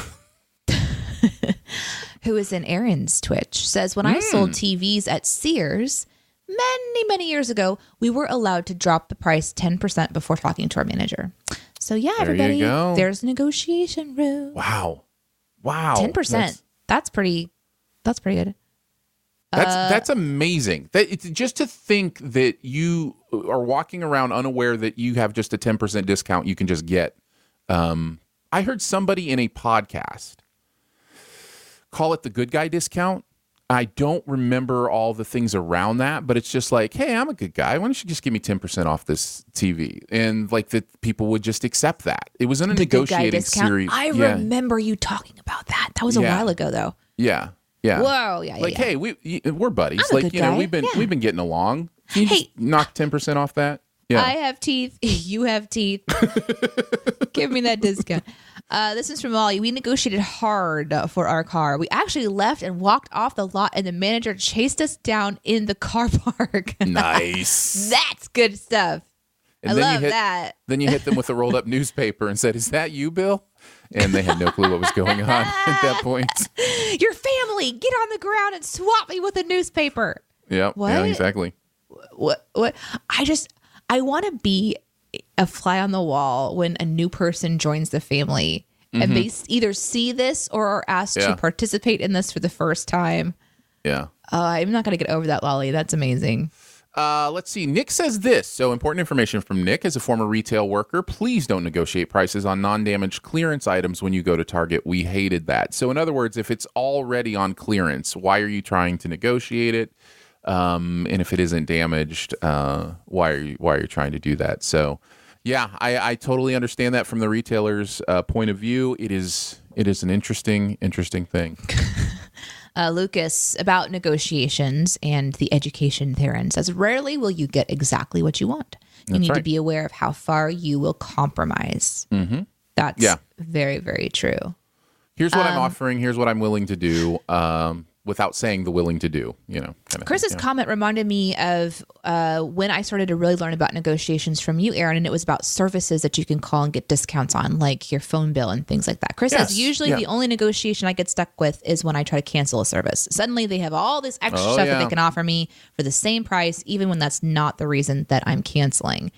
B: who is in Aaron's Twitch says when I sold
A: Hmm.
B: TVs at Sears many many years ago we were allowed to drop the price 10% before talking to our manager. So yeah
A: There
B: everybody there's negotiation room.
A: Wow, wow,
B: 10%.
A: That's
B: That's, pretty that's pretty good.
A: That's,
B: Uh,
A: that's amazing. That it's just to think that you are walking around unaware that you have just a ten percent discount you can just get. Um, I heard somebody in a podcast call it the good guy discount. I don't remember all the things around that, but it's just like, hey, I'm a good guy. Why don't you just give me 10% off this TV? And like that people would just accept that. It was in a
B: The
A: negotiating series.
B: I
A: yeah.
B: remember you talking about that. That was a
A: Yeah.
B: while ago though.
A: Yeah. Yeah.
B: Whoa, yeah, yeah.
A: like,
B: yeah.
A: hey, we we're buddies.
B: I'm a
A: like,
B: good
A: you know,
B: guy.
A: we've been
B: Yeah.
A: we've been getting along. Can you
B: Hey.
A: just knock 10% off that? Yeah.
B: I have teeth. You have teeth. Give me that discount. Uh, this is from Molly. We negotiated hard for our car. We actually left and walked off the lot, and the manager chased us down in the car park.
A: nice.
B: That's good stuff.
A: And
B: I
A: then
B: love
A: hit,
B: that.
A: Then you hit them with a rolled up newspaper and said, "Is that you, Bill?" And they had no clue what was going on at that point.
B: Your family, get on the ground and swap me with a newspaper.
A: Yeah. Yeah, exactly.
B: what what I just I want to be a fly on the wall when a new person joins the family and they either see this or are asked
A: Mm-hmm. Yeah.
B: to participate in this for the first time.
A: Yeah.
B: Uh, I'm not going to get over that, Lolly. That's amazing.
A: Uh, let's see. Nick says this. So important information from Nick as a former retail worker. Please don't negotiate prices on non-damaged clearance items when you go to Target. We hated that. So in other words, if it's already on clearance, why are you trying to negotiate it? Um, and if it isn't damaged, uh, why are you why are you trying to do that? So Yeah, I, I totally understand that from the retailer's uh, point of view. It is it is an interesting interesting thing.
B: Uh, Lucas about negotiations and the education therein says rarely will you get exactly what you want. You
A: That's
B: need to be aware of how far you will compromise.
A: hmm
B: That's
A: Yeah.
B: very very true.
A: Here's what I'm
B: Um,
A: offering. Here's what I'm willing to do. Um, without saying the willing to do. You know, kind of
B: Chris's
A: thing, yeah.
B: comment reminded me of uh, when I started to really learn about negotiations from you, Aaron, and it was about services that you can call and get discounts on, like your phone bill and things like that. Chris
A: Yes,
B: says usually
A: yeah.
B: the only negotiation I get stuck with is when I try to cancel a service. Suddenly they have all this extra
A: Oh,
B: stuff that they can offer me for the same price, even when that's not the reason that I'm canceling.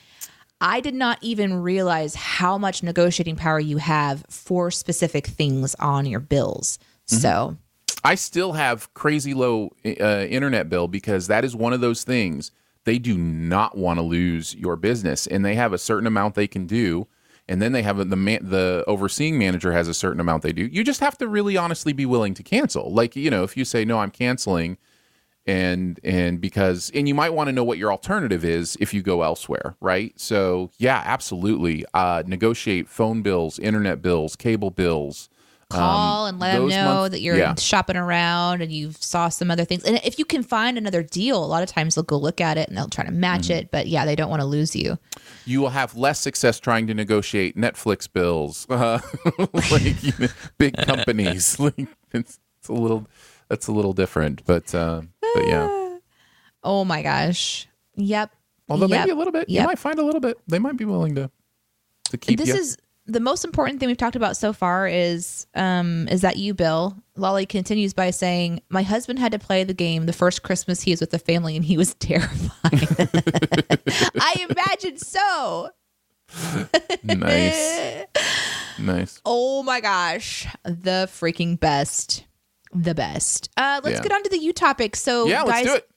B: I did not even realize how much negotiating power you have for specific things on your bills.
A: Mm-hmm.
B: So
A: I still have crazy low uh, internet bill because that is one of those things they do not want to lose your business, and they have a certain amount they can do, and then they have the man, the overseeing manager has a certain amount they do. You just have to really honestly be willing to cancel. Like you know, if you say no, I'm canceling, and and because and you might want to know what your alternative is if you go elsewhere, right? So yeah, absolutely, uh, negotiate phone bills, internet bills, cable bills.
B: Call and let them know that you're
A: yeah.
B: shopping around and you saw some other things. And if you can find another deal, a lot of times they'll go look at it and they'll try to match
A: Mm-hmm.
B: it. But yeah, they don't want to lose you.
A: you will have less success trying to negotiate Netflix bills, uh, like you know, big companies. like it's, it's a little, that's a little different, but uh, but yeah.
B: Oh my gosh. Yep.
A: Although
B: Yep.
A: maybe a little bit, you might find a little bit. They might be willing to to keep
B: this
A: you.
B: is the most important thing we've talked about so far is um is that you bill lolly continues by saying my husband had to play the game the first christmas he was with the family and he was terrified. I imagine so.
A: Nice, nice.
B: oh my gosh. The freaking best. The best. Uh let's
A: Yeah.
B: get on to the you topic. So
A: Yeah, let's
B: guys
A: do it.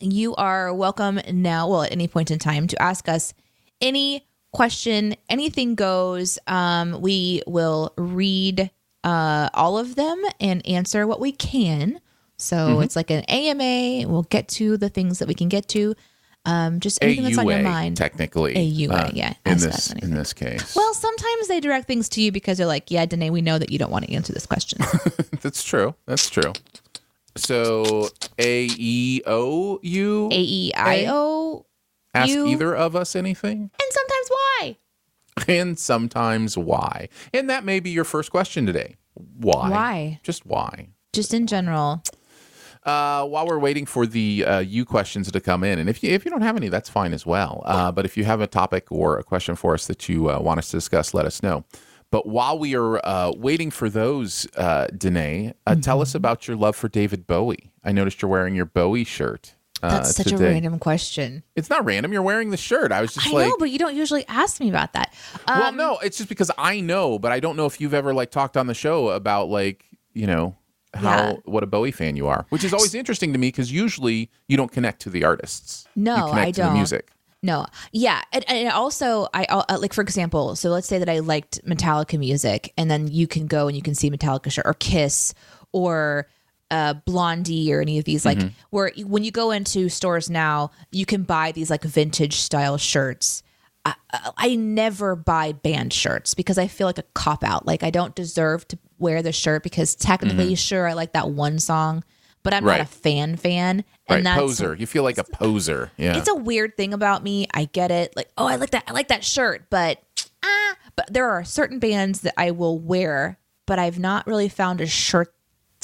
B: you are welcome now, well, at any point in time, to ask us any question. Anything goes. Um, we will read uh, all of them and answer what we can. So
A: Mm-hmm.
B: it's like an AMA. We'll get to the things that we can get to. Um, just anything that's on your mind.
A: technically.
B: AUA, yeah,
A: In this in this case,
B: Well, sometimes they direct things to you because they're like, yeah, Danae, we know that you don't want to answer this question.
A: that's true. That's true. So A E O U
B: A E I O.
A: ask either of us anything.
B: And sometimes?
A: and sometimes why. And that may be your first question today. Why?
B: Why?
A: Just why?
B: Just in general.
A: Uh, while we're waiting for the uh, you questions to come in, and if you if you don't have any, that's fine as well. Uh, but if you have a topic or a question for us that you uh, want us to discuss, let us know. But while we are uh, waiting for those, uh, Danae, uh, tell
B: Mm-hmm.
A: us about your love for David Bowie. I noticed you're wearing your Bowie shirt. Uh,
B: That's such
A: today.
B: a random question.
A: It's not random. You're wearing the shirt. I was just
B: I
A: like,
B: know, but you don't usually ask me about that. Um,
A: well, no, it's just because I know, but I don't know if you've ever like talked on the show about like you know how
B: Yeah.
A: what a Bowie fan you are, which is always interesting to me because usually you don't connect to the artists.
B: No, I
A: to
B: don't.
A: music.
B: No, yeah, and, and also I uh, like for example, so let's say that I liked Metallica music, and then you can go and you can see Metallica shirt or Kiss or uh, Blondie or any of these like where when you go into stores now, you can buy these like vintage style shirts. I, I- never buy band shirts because I feel like a cop out. Like I don't deserve to wear the shirt because technically, sure, I like that one song, but I'm
A: Right.
B: not a fan fan. And
A: Right,
B: that's
A: poser. You feel like a poser. Yeah.
B: it's a weird thing about me. I get it. Like, oh, I like that. I like that shirt, but ah, but there are certain bands that I will wear, but I've not really found a shirt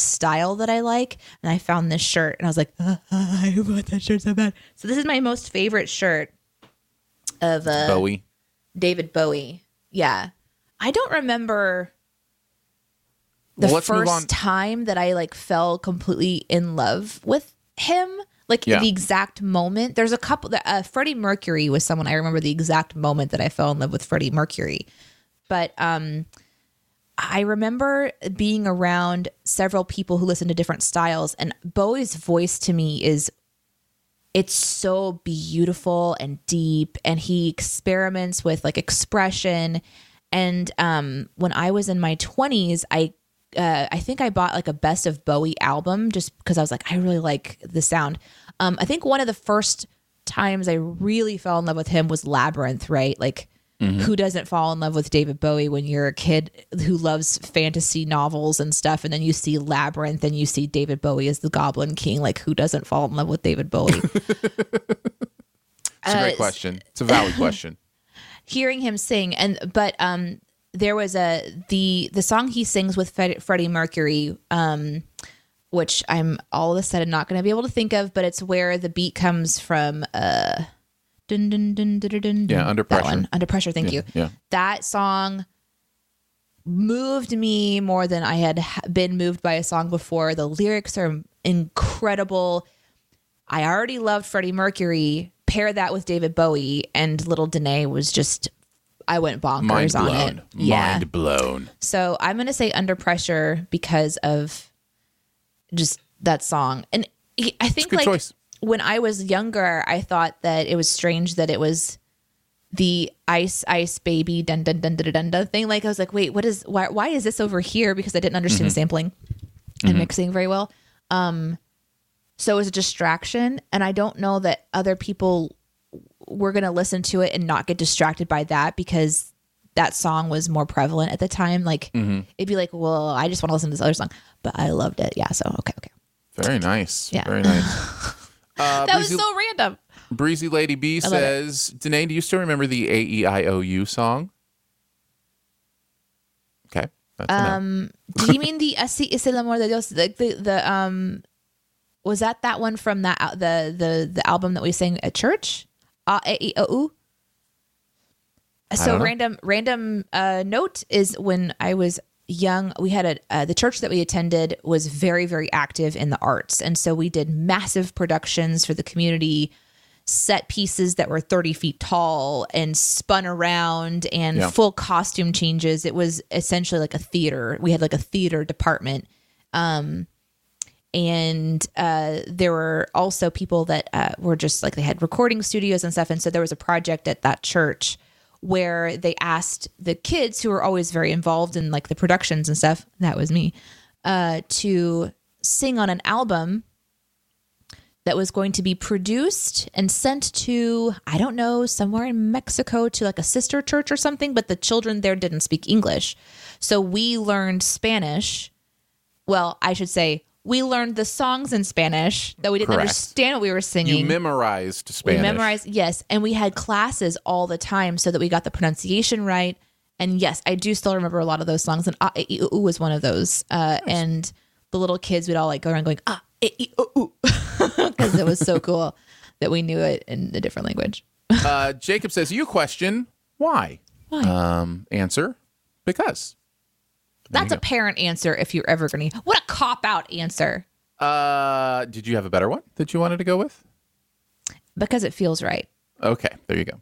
B: style that I like. And I found this shirt, and I was like, ah, I want that shirt so bad. So this is my most favorite shirt of uh,
A: Bowie.
B: David Bowie. Yeah, I don't remember the
A: Well,
B: first time that I like fell completely in love with him. Like
A: Yeah.
B: the exact moment. There's a couple that uh, Freddie Mercury was someone I remember the exact moment that I fell in love with Freddie Mercury. But um I remember being around several people who listen to different styles and Bowie's voice to me is it's so beautiful and deep and he experiments with like expression and um when i was in my 20s i uh, I think I bought like a best of Bowie album just because I was like, I really like the sound. Um, I think one of the first times I really fell in love with him was Labyrinth, right? Like who doesn't fall in love with David Bowie when you're a kid who loves fantasy novels and stuff, and then you see Labyrinth and you see David Bowie as the Goblin King? Like, who doesn't fall in love with David Bowie?
A: It's a
B: Uh,
A: great question. It's a valid question.
B: hearing him sing and but um there was a the the song he sings with Fred, Freddie Mercury um which I'm all of a sudden not going to be able to think of but it's where the beat comes from uh dun, dun, dun, dun, dun,
A: Yeah, Under
B: that
A: Pressure.
B: one. under pressure thank you
A: Yeah.
B: that song moved me more than I had been moved by a song before the lyrics are incredible I already loved Freddie Mercury. Pair that with David Bowie, and Little Danae was just, I went bonkers
A: Mind
B: on
A: blown.
B: it. Yeah.
A: Mind blown.
B: So I'm going to say Under Pressure because of just that song. And he- I think like
A: choice.
B: When I was younger, I thought that it was strange that it was the ice ice baby dun dun dun dun dun, dun thing. Like I was like, wait, what is why why is this over here? Because I didn't understand the sampling and mm-hmm. mixing very well. Um so it was a distraction and I don't know that other people were gonna listen to it and not get distracted by that because that song was more prevalent at the time. Like mm-hmm. it'd be like, well, I just want to listen to this other song. But I loved it. Yeah, so okay, okay.
A: Very nice.
B: Yeah.
A: Very nice. Uh,
B: That was so random.
A: Breezy Lady B says, Danae, do you still remember the A E I O U song? Okay.
B: Um, do you mean the Así es el amor de Dios? The, the the um, was that that one from that the the the album that we sang at church? A E O U. So random random uh, note is when I was young, we had a uh, the church that we attended was very very active in the arts, and so we did massive productions for the community set pieces that were 30 feet tall and spun around and
A: Yeah.
B: full costume changes. It was essentially like a theater. We had like a theater department. Um, and uh, there were also people that uh, were just like they had recording studios and stuff. And so there was a project at that church where they asked the kids who were always very involved in like the productions and stuff. That was me uh, to sing on an album that was going to be produced and sent to I don't know somewhere in Mexico to like a sister church or something but the children there didn't speak English. So we learned Spanish. Well, I should say we learned the songs in Spanish though we didn't
A: Correct.
B: understand what we were singing.
A: you memorized
B: we
A: Spanish.
B: memorized yes, and we had classes all the time so that we got the pronunciation right. And yes, I do still remember a lot of those songs and ah, eh, ooh, ooh was one of those. Uh, and the little kids would all like go around going ah eh, ooh, ooh because it was so cool that we knew it in a different language.
A: Uh, Jacob says, you question why?
B: Why?
A: Um, answer, because.
B: That's a parent answer if you're ever going to. What a cop out answer
A: Uh, did you have a better one that you wanted to go with?
B: because it feels right.
A: Okay, there you go.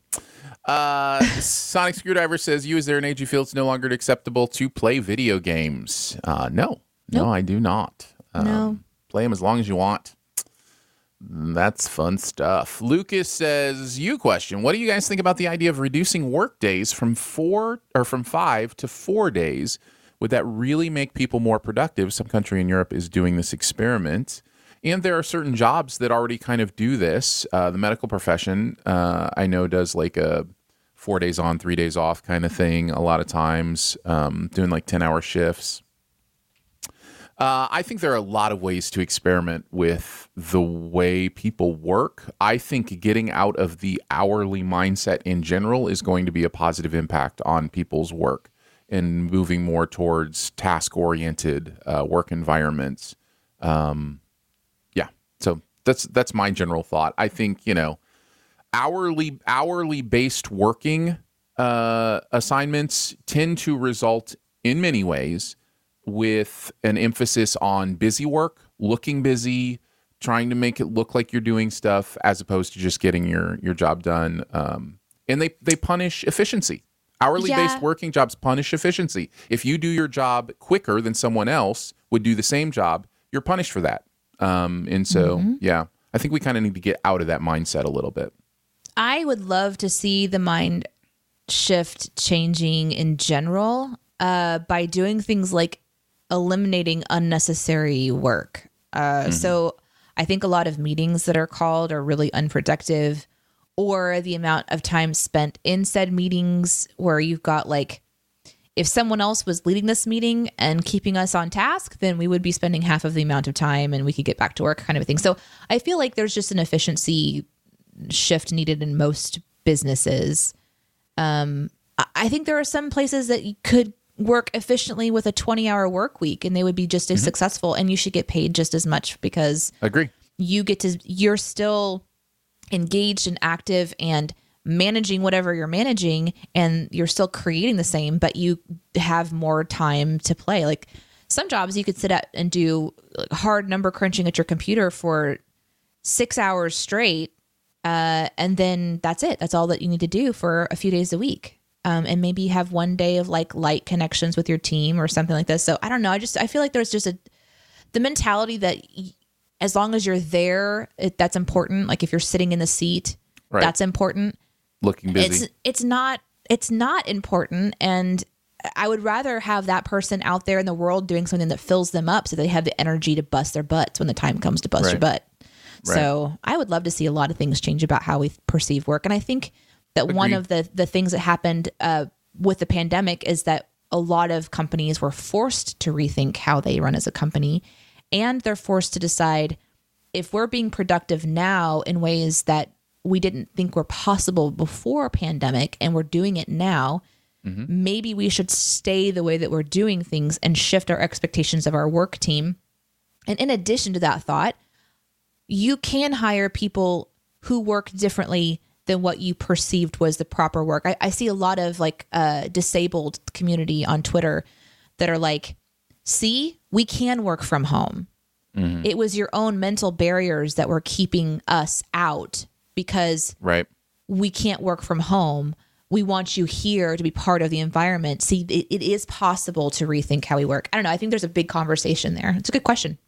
A: Uh, Sonic Screwdriver says, "You is there an age you feel it's no longer acceptable to play video games?" Uh, no, no, I do not. Um,
B: No.
A: play them as long as you want. That's fun stuff. Lucas says, "You question: What do you guys think about the idea of reducing work days from four or from five to four days? Would that really make people more productive? Some country in Europe is doing this experiment." And there are certain jobs that already kind of do this. Uh, the medical profession, uh, I know, does like a four days on, three days off kind of thing a lot of times, um, doing like 10 hour shifts. Uh, I think there are a lot of ways to experiment with the way people work. I think getting out of the hourly mindset in general is going to be a positive impact on people's work and moving more towards task oriented uh, work environments. Um, yeah, so that's that's my general thought. I think you know hourly hourly based working uh, assignments tend to result in many ways with an emphasis on busy work, looking busy, trying to make it look like you're doing stuff as opposed to just getting your your job done. Um, and they they punish efficiency. Hourly based
B: Yeah.
A: working jobs punish efficiency. If you do your job quicker than someone else would do the same job, you're punished for that. Um, and so, yeah, I think we kind of need to get out of that mindset a little bit.
B: I would love to see the mind shift changing in general uh, by doing things like eliminating unnecessary work. Uh, So I think a lot of meetings that are called are really unproductive, or the amount of time spent in said meetings where you've got like if someone else was leading this meeting and keeping us on task, then we would be spending half of the amount of time and we could get back to work kind of a thing. So I feel like there's just an efficiency shift needed in most businesses. Um, I- I think there are some places that you could work efficiently with a 20 hour work week and they would be just as successful and you should get paid just as much because
A: Agree.
B: you get to you're still engaged and active and managing whatever you're managing and you're still creating the same but you have more time to play. Like some jobs you could sit at and do like, hard number crunching at your computer for six hours straight uh, and then that's it. That's all that you need to do for a few days a week. Um, and maybe have one day of like light connections with your team or something like this. So i don't know. I just i feel like there's just a the mentality that y- as long as you're there it, that's important. Like if you're sitting in the seat
A: Right.
B: that's important.
A: Looking busy.
B: it's it's not it's not important. And i would rather have that person out there in the world doing something that fills them up so they have the energy to bust their butts when the time comes to bust your
A: Right.
B: butt. So i would love to see a lot of things change about how we perceive work. And i think that one of the the things that happened uh, with the pandemic is that a lot of companies were forced to rethink how they run as a company and they're forced to decide if we're being productive now in ways that we didn't think were possible before pandemic and we're doing it now maybe we should stay the way that we're doing things and shift our expectations of our work team and in addition to that thought you can hire people who work differently than what you perceived was the proper work. I, I see a lot of like uh, disabled community on Twitter that are like, see, we can work from home. It was your own mental barriers that were keeping us out because
A: right.
B: we can't work from home. We want you here to be part of the environment. See, it, it is possible to rethink how we work. I don't know. I think there's a big conversation there. It's a good question.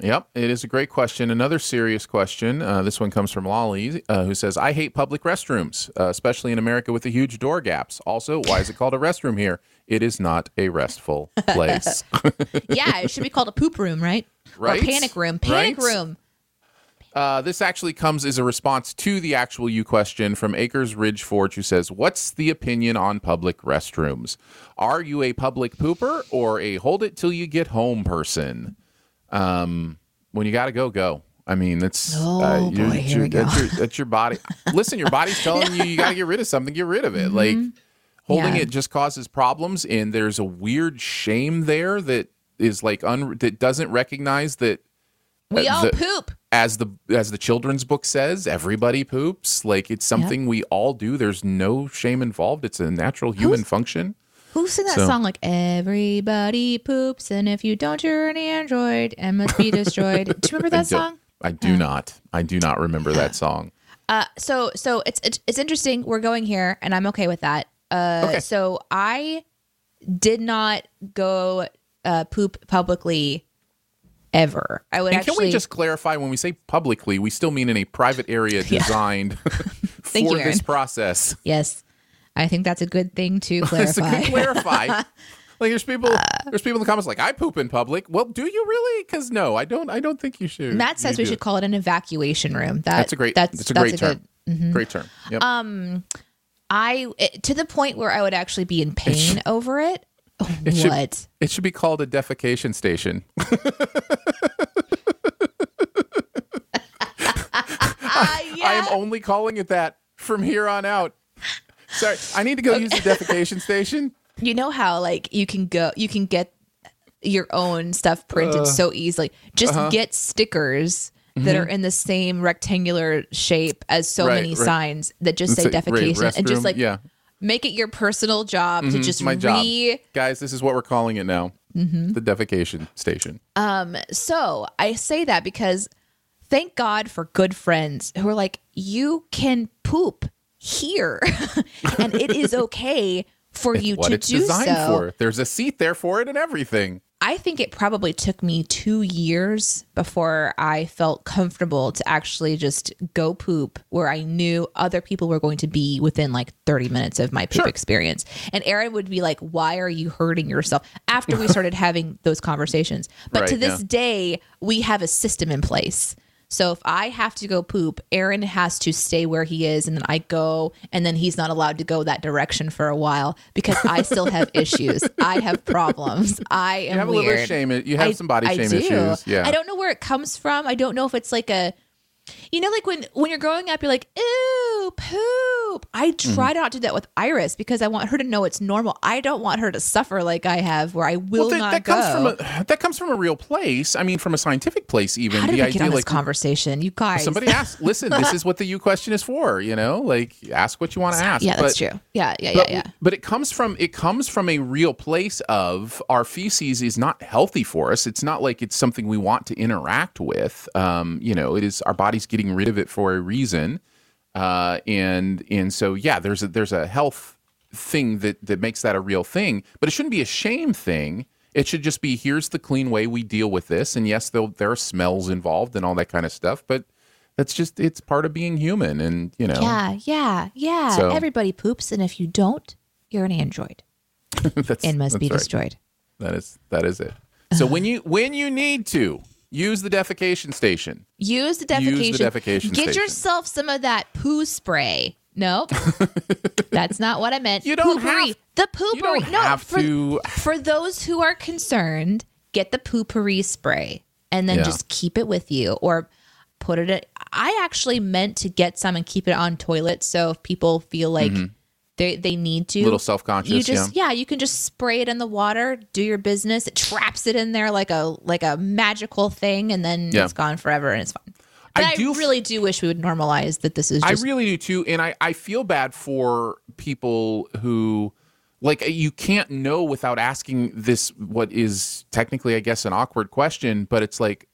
A: Yep, it is a great question. Another serious question. Uh, this one comes from Lolly, uh, who says, "I hate public restrooms, uh, especially in America with the huge door gaps. Also, why is it called a restroom here? It is not a restful place."
B: Yeah, it should be called a poop room, right?
A: Right?
B: Or panic room. Panic
A: Right?
B: room.
A: Uh, this actually comes as a response to the actual you question from Acres Ridge Forge, who says, What's the opinion on public restrooms? Are you a public pooper or a hold it till you get home person? Um, when you got to go, go. I mean, that's
B: Oh, boy,
A: it's your. That's, your, that's your body. Listen, your body's telling you you got to get rid of something. Get rid of it. Like holding.
B: Yeah.
A: it just causes problems, and there's a weird shame there that is like un- that doesn't recognize that
B: We
A: Uh,
B: all
A: the-
B: poop.
A: as the as the children's book says, everybody poops. Like it's something we all do. There's no shame involved. It's a natural human function.
B: Who sang that
A: So-
B: song like everybody poops and if you don't you're an android and must be destroyed. Do you remember
A: I
B: that
A: do-
B: song?
A: I do not. I do not remember that song.
B: Uh so so it's it's, it's interesting we're going here and I'm okay with that. Uh
A: Okay.
B: so I did not go uh poop publicly ever. I would
A: And
B: actually
A: can we just clarify when we say publicly, we still mean in a private area designed
B: Thank
A: for
B: you,
A: this process.
B: Yes. I think that's a good thing to clarify.
A: good clarify. Like there's people, there's people in the comments like I poop in public. Well, do you really? Because no, I don't. I don't think you should.
B: Matt says we should
A: it.
B: call it an evacuation room. That,
A: That's a great.
B: That's,
A: That's, a
B: that's
A: great term.
B: good-
A: Great term. Yep.
B: Um, I it- to the point where I would actually be in pain over it.
A: It should-
B: what?
A: It should be called a defecation station. I am only calling it that from here on out. Sorry, I need to go use the defecation station.
B: You know how like you can go, you can get your own stuff printed so easily. Just
A: uh-huh.
B: get stickers that are in the same rectangular shape as so
A: Mm-hmm. Right,
B: many
A: right.
B: signs that just say
A: Say, right,
B: defecation, and just like
A: yeah,
B: make it your personal job to just
A: it's my job,
B: re
A: guys. This is what we're calling it now.
B: Mm-hmm.
A: The defecation station.
B: Um, so I say that because thank God for good friends who are like, you can poop here, and it is okay for you
A: what
B: to
A: it's
B: do so.
A: for. There's a seat there for it and everything.
B: I think it probably took me two years before I felt comfortable to actually just go poop where I knew other people were going to be within like 30 minutes of my poop
A: Sure.
B: experience. And Aaron would be like, Why are you hurting yourself? After we started having those conversations. But to this
A: yeah.
B: day, we have a system in place. So if I have to go poop, Aaron has to stay where he is and then I go and then he's not allowed to go that direction for a while because I still have issues. I have problems. I am
A: You have a little shame. You have
B: I-
A: some body
B: I
A: shame
B: do.
A: issues. Yeah.
B: I don't know where it comes from. I don't know if it's like a you know, like when when you're growing up, you're like, ooh, poop." I
A: Mm-hmm.
B: try not to do that with Iris because I want her to know it's normal. I don't want her to suffer like I have, where I will
A: well, that,
B: not
A: that
B: go.
A: comes from a that comes from a real place. I mean, from a scientific place, even
B: How did
A: the
B: we
A: idea
B: get on this conversation, you guys?
A: somebody asked, listen, this is what the U question is for. You know, like ask what you want to ask.
B: yeah, that's
A: But-
B: true. Yeah, yeah, yeah,
A: But,
B: yeah.
A: but it comes from it comes from a real place of our feces is not healthy for us. It's not like it's something we want to interact with. Um, you know, it is our body's getting rid of it for a reason. Uh, and and so yeah, there's a there's a health thing that that makes that a real thing, but it shouldn't be a shame thing. It should just be here's the clean way we deal with this. And yes, there are smells involved and all that kind of stuff, but that's just it's part of being human. And you know,
B: Yeah, yeah, yeah.
A: So-
B: Everybody poops, and if you don't, you're an android and must be
A: right.
B: destroyed.
A: That is that is it. So when you when you need to use the defecation station,
B: Use the
A: Use the
B: defecation.
A: defecation
B: Get
A: station.
B: yourself some of that poo spray. Nope. That's not what I meant.
A: You don't
B: Poo-Pourri.
A: have-
B: the Poo-Pourri.
A: you don't
B: no,
A: have
B: for,
A: to-
B: For those who are concerned, get the Poo-Pourri spray and then
A: Yeah.
B: just keep it with you or put it. At, I actually meant to get some and keep it on toilets so if people feel like mm-hmm. They they need to,
A: Mm-hmm. Little self-conscious,
B: You just yeah. you can just spray it in the water, do your business. It traps it in there like a like a magical thing, and then
A: Yeah.
B: it's gone forever and it's fine. But
A: I
B: I,
A: do
B: really do wish we would normalize that this is
A: I really do too. And I I feel bad for people who like you can't know without asking this what is technically I guess an awkward question, but it's like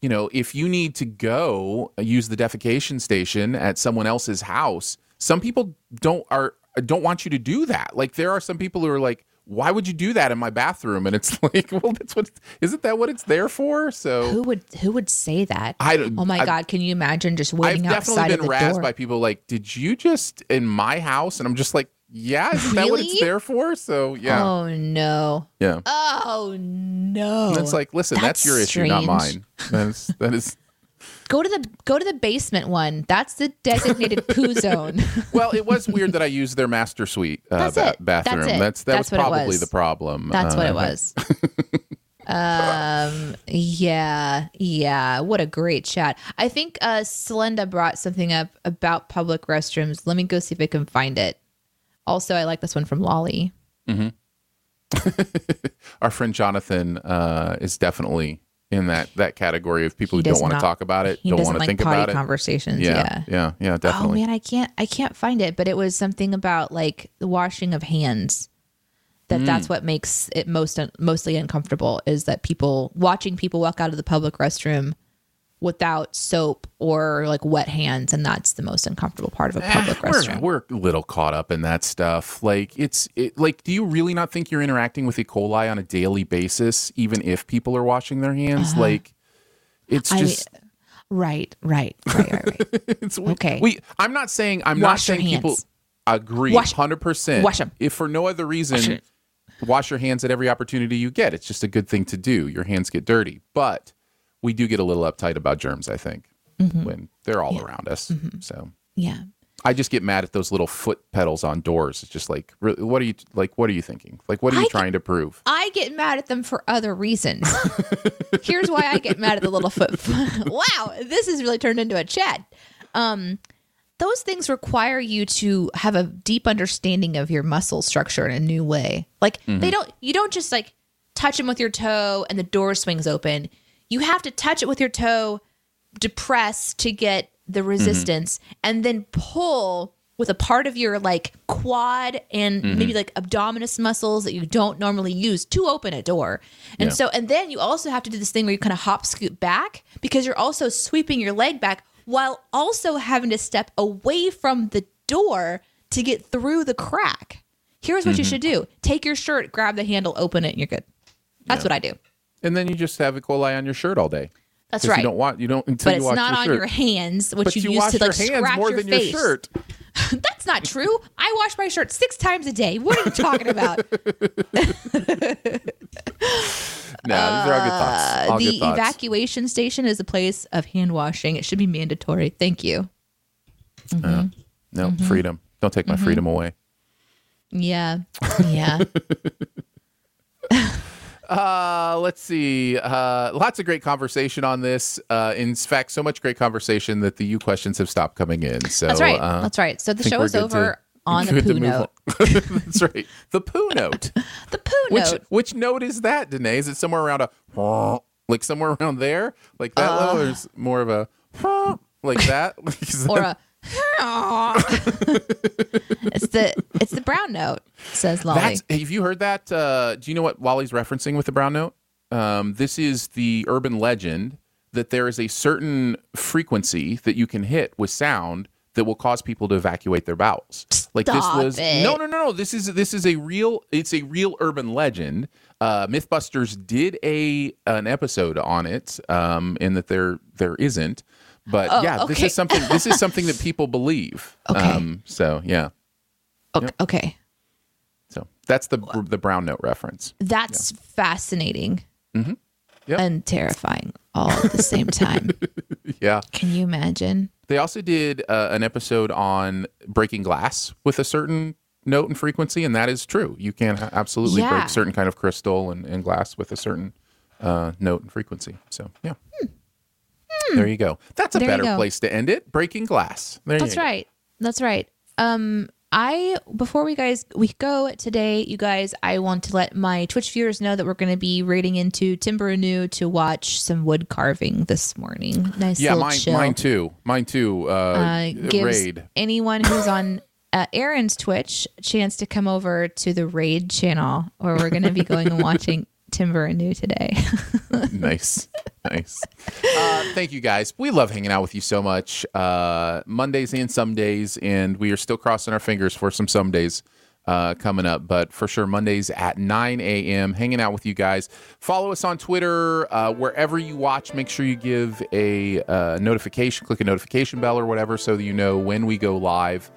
A: you know if you need to go use the defecation station at someone else's house, some people don't are don't want you to do that. Like there are some people who are like. Why would you do that in my bathroom? And it's like, well, that's what isn't that what it's there for? So
B: who would who would say that?
A: I don't-
B: Oh my
A: I-
B: god, can you imagine just waiting
A: I've
B: waiting
A: definitely
B: outside
A: been
B: of the
A: razzed
B: door?
A: by people like, did you just in my house? And I'm just like, yeah, is that what it's there for? So yeah,
B: Oh no.
A: yeah.
B: Oh no.
A: And it's like, listen, that's,
B: That's
A: your issue, not mine. That is that is.
B: Go to the go to the basement one. That's the designated poo zone.
A: Well, it was weird that I used their master suite uh,
B: That's
A: ba-
B: it. That's
A: bathroom.
B: it.
A: That's that
B: That's
A: was
B: what
A: probably
B: was.
A: the problem.
B: That's what
A: Uh,
B: it was. um yeah yeah what a great chat i think uh Selenda brought something up about public restrooms let me go see if i can find it also i like this one from lolly
A: Our friend Jonathan uh, is definitely in that that category of people
B: He
A: who don't want to talk about it, don't want to
B: like
A: think about it.
B: conversations
A: Yeah,
B: yeah,
A: yeah, yeah,
B: oh
A: definitely.
B: man i can't i can't find it but it was something about like the washing of hands that
A: Hmm.
B: that's what makes it most mostly uncomfortable is that people watching people walk out of the public restroom without soap or like wet hands and that's the most uncomfortable part of a public
A: we're,
B: restroom
A: we're a little caught up in that stuff. Like it's it, like, do you really not think you're interacting with E. coli on a daily basis, even if people are washing their hands? Like, it's
B: Uh-huh. I
A: just
B: right right right right right
A: it's
B: okay.
A: We I'm not saying I'm not
B: Wash your
A: saying people agree
B: Wash-
A: hundred percent.
B: wash them
A: If for no other reason,
B: Wash
A: wash your hands at every opportunity you get. It's just a good thing to do. Your hands get dirty, but we do get a little uptight about germs. I think
B: Mm-hmm.
A: when they're all around us. So.
B: yeah
A: I just get mad at those little foot pedals on doors. It's just like, what are you like? What are you thinking? Like, what are you
B: I
A: trying to prove?
B: I get mad at them for other reasons. Here's why I get mad at the little foot. wow, this has really turned into a chat. Um, those things require you to have a deep understanding of your muscle structure in a new way. Like they don't, you don't just like touch them with your toe and the door swings open. You have to touch it with your toe, depress to get the mm-hmm. resistance, and then pull with a part of your like quad and mm-hmm. maybe like abdominis muscles that you don't normally use to open a door. And
A: Yeah.
B: so, and then you also have to do this thing where you kind of hop scoot back because you're also sweeping your leg back while also having to step away from the door to get through the crack. Here's what you mm-hmm. should do take your shirt, grab the handle, open it, and you're good. That's what I do.
A: And then you just have E. coli on your shirt all day.
B: That's right.
A: You don't want you don't until
B: but
A: you
B: it's
A: wash
B: not
A: your
B: on
A: shirt.
B: your hands, which
A: but
B: you,
A: you
B: use to like scratch
A: more
B: your
A: than
B: face.
A: your shirt.
B: That's not true. I wash my shirt six times a day. What are you talking about?
A: No, these are all good thoughts. All
B: Uh, the
A: good thoughts.
B: evacuation station is a place of hand washing. It should be mandatory. Thank you.
A: no,
B: Mm-hmm.
A: freedom. Don't take my freedom away.
B: Yeah. Yeah.
A: Uh, let's see. Uh, lots of great conversation on this. Uh, in fact, so much great conversation that the U questions have stopped coming in. So
B: That's right.
A: Uh,
B: That's right. So the show is over
A: to-
B: on the poo note.
A: That's right. The poo note.
B: The poo
A: Which
B: note.
A: which note is that, Danae? Is it somewhere around a like somewhere around there, like that low, or is more of a like that?
B: Or a it's the it's the brown note, says Lolly.
A: That's, have you heard that? Uh, do you know what Wally's referencing with the brown note? Um, this is the urban legend that there is a certain frequency that you can hit with sound that will cause people to evacuate their bowels. Like this was
B: it.
A: no, no, no, no. This is this is a real. It's a real urban legend. Uh, MythBusters did a an episode on it, um, in that there there isn't. But
B: Oh,
A: yeah, this is something. This is something that people believe.
B: Okay.
A: Um, so yeah.
B: okay, okay.
A: So that's the the brown note reference.
B: That's fascinating
A: Mm-hmm. Yep.
B: and terrifying all at the same time.
A: Yeah.
B: Can you imagine?
A: They also did uh, an episode on breaking glass with a certain note and frequency, and that is true. You can absolutely
B: Yeah.
A: break certain kind of crystal and, and glass with a certain uh, note and frequency. So yeah. There you go. That's a
B: Hmm. There you
A: better
B: go.
A: place to end it. Breaking glass. There
B: That's
A: you go.
B: right. That's right. Um, I before we guys we go today, you guys, I want to let my Twitch viewers know that we're going to be raiding into Timber Anew to watch some wood carving this morning. Nice
A: Yeah,
B: little
A: mine,
B: chill.
A: mine too. Mine too. Uh,
B: uh, gives
A: raid.
B: anyone who's on uh, Aaron's Twitch a chance to come over to the raid channel where we're going to be going and watching Timber and Anew today.
A: nice nice. Uh, thank you guys. We love hanging out with you so much. Uh, mondays and some days and we are still crossing our fingers for some some days uh, coming up but for sure mondays at 9 a.m hanging out with you guys. Follow us on twitter uh, wherever you watch. Make sure you give a uh, notification click a notification bell or whatever so that you know when we go live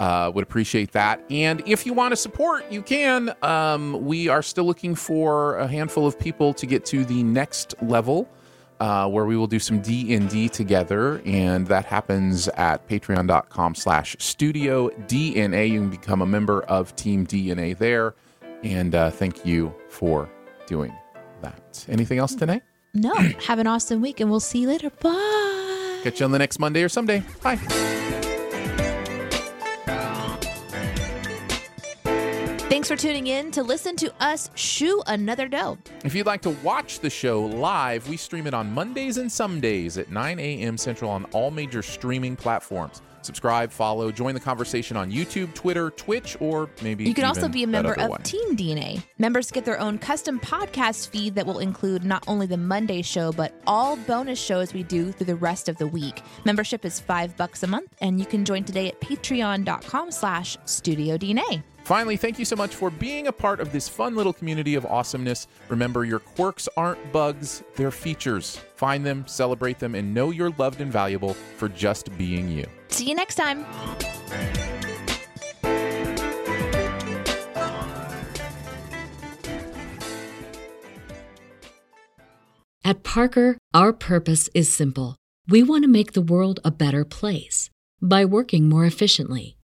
A: uh, would appreciate that. And if you want to support, you can. Um, we are still looking for a handful of people to get to the next level, uh, where we will do some D and D together, and that happens at Patreon.com/slash Studio DNA. You can become a member of Team DNA there, and uh, thank you for doing that. Anything else today?
B: no, have an awesome week and we'll see you later. Bye.
A: Catch you on the next Monday or someday. Bye.
B: Thanks for tuning in to listen to us shoe another dough.
A: If you'd like to watch the show live, we stream it on Mondays and some days at 9 a.m. Central on all major streaming platforms. Subscribe, follow, join the conversation on YouTube, Twitter, Twitch, or maybe
B: You can also be a member of
A: one.
B: Team DNA. Members get their own custom podcast feed that will include not only the Monday show, but all bonus shows we do through the rest of the week. Membership is five bucks a month, and you can join today at patreon.com slash studio DNA.
A: Finally, thank you so much for being a part of this fun little community of awesomeness. Remember, your quirks aren't bugs, they're features. Find them, celebrate them, and know you're loved and valuable for just being you.
B: See you next time.
D: At Parker, our purpose is simple. We want to make the world a better place by working more efficiently,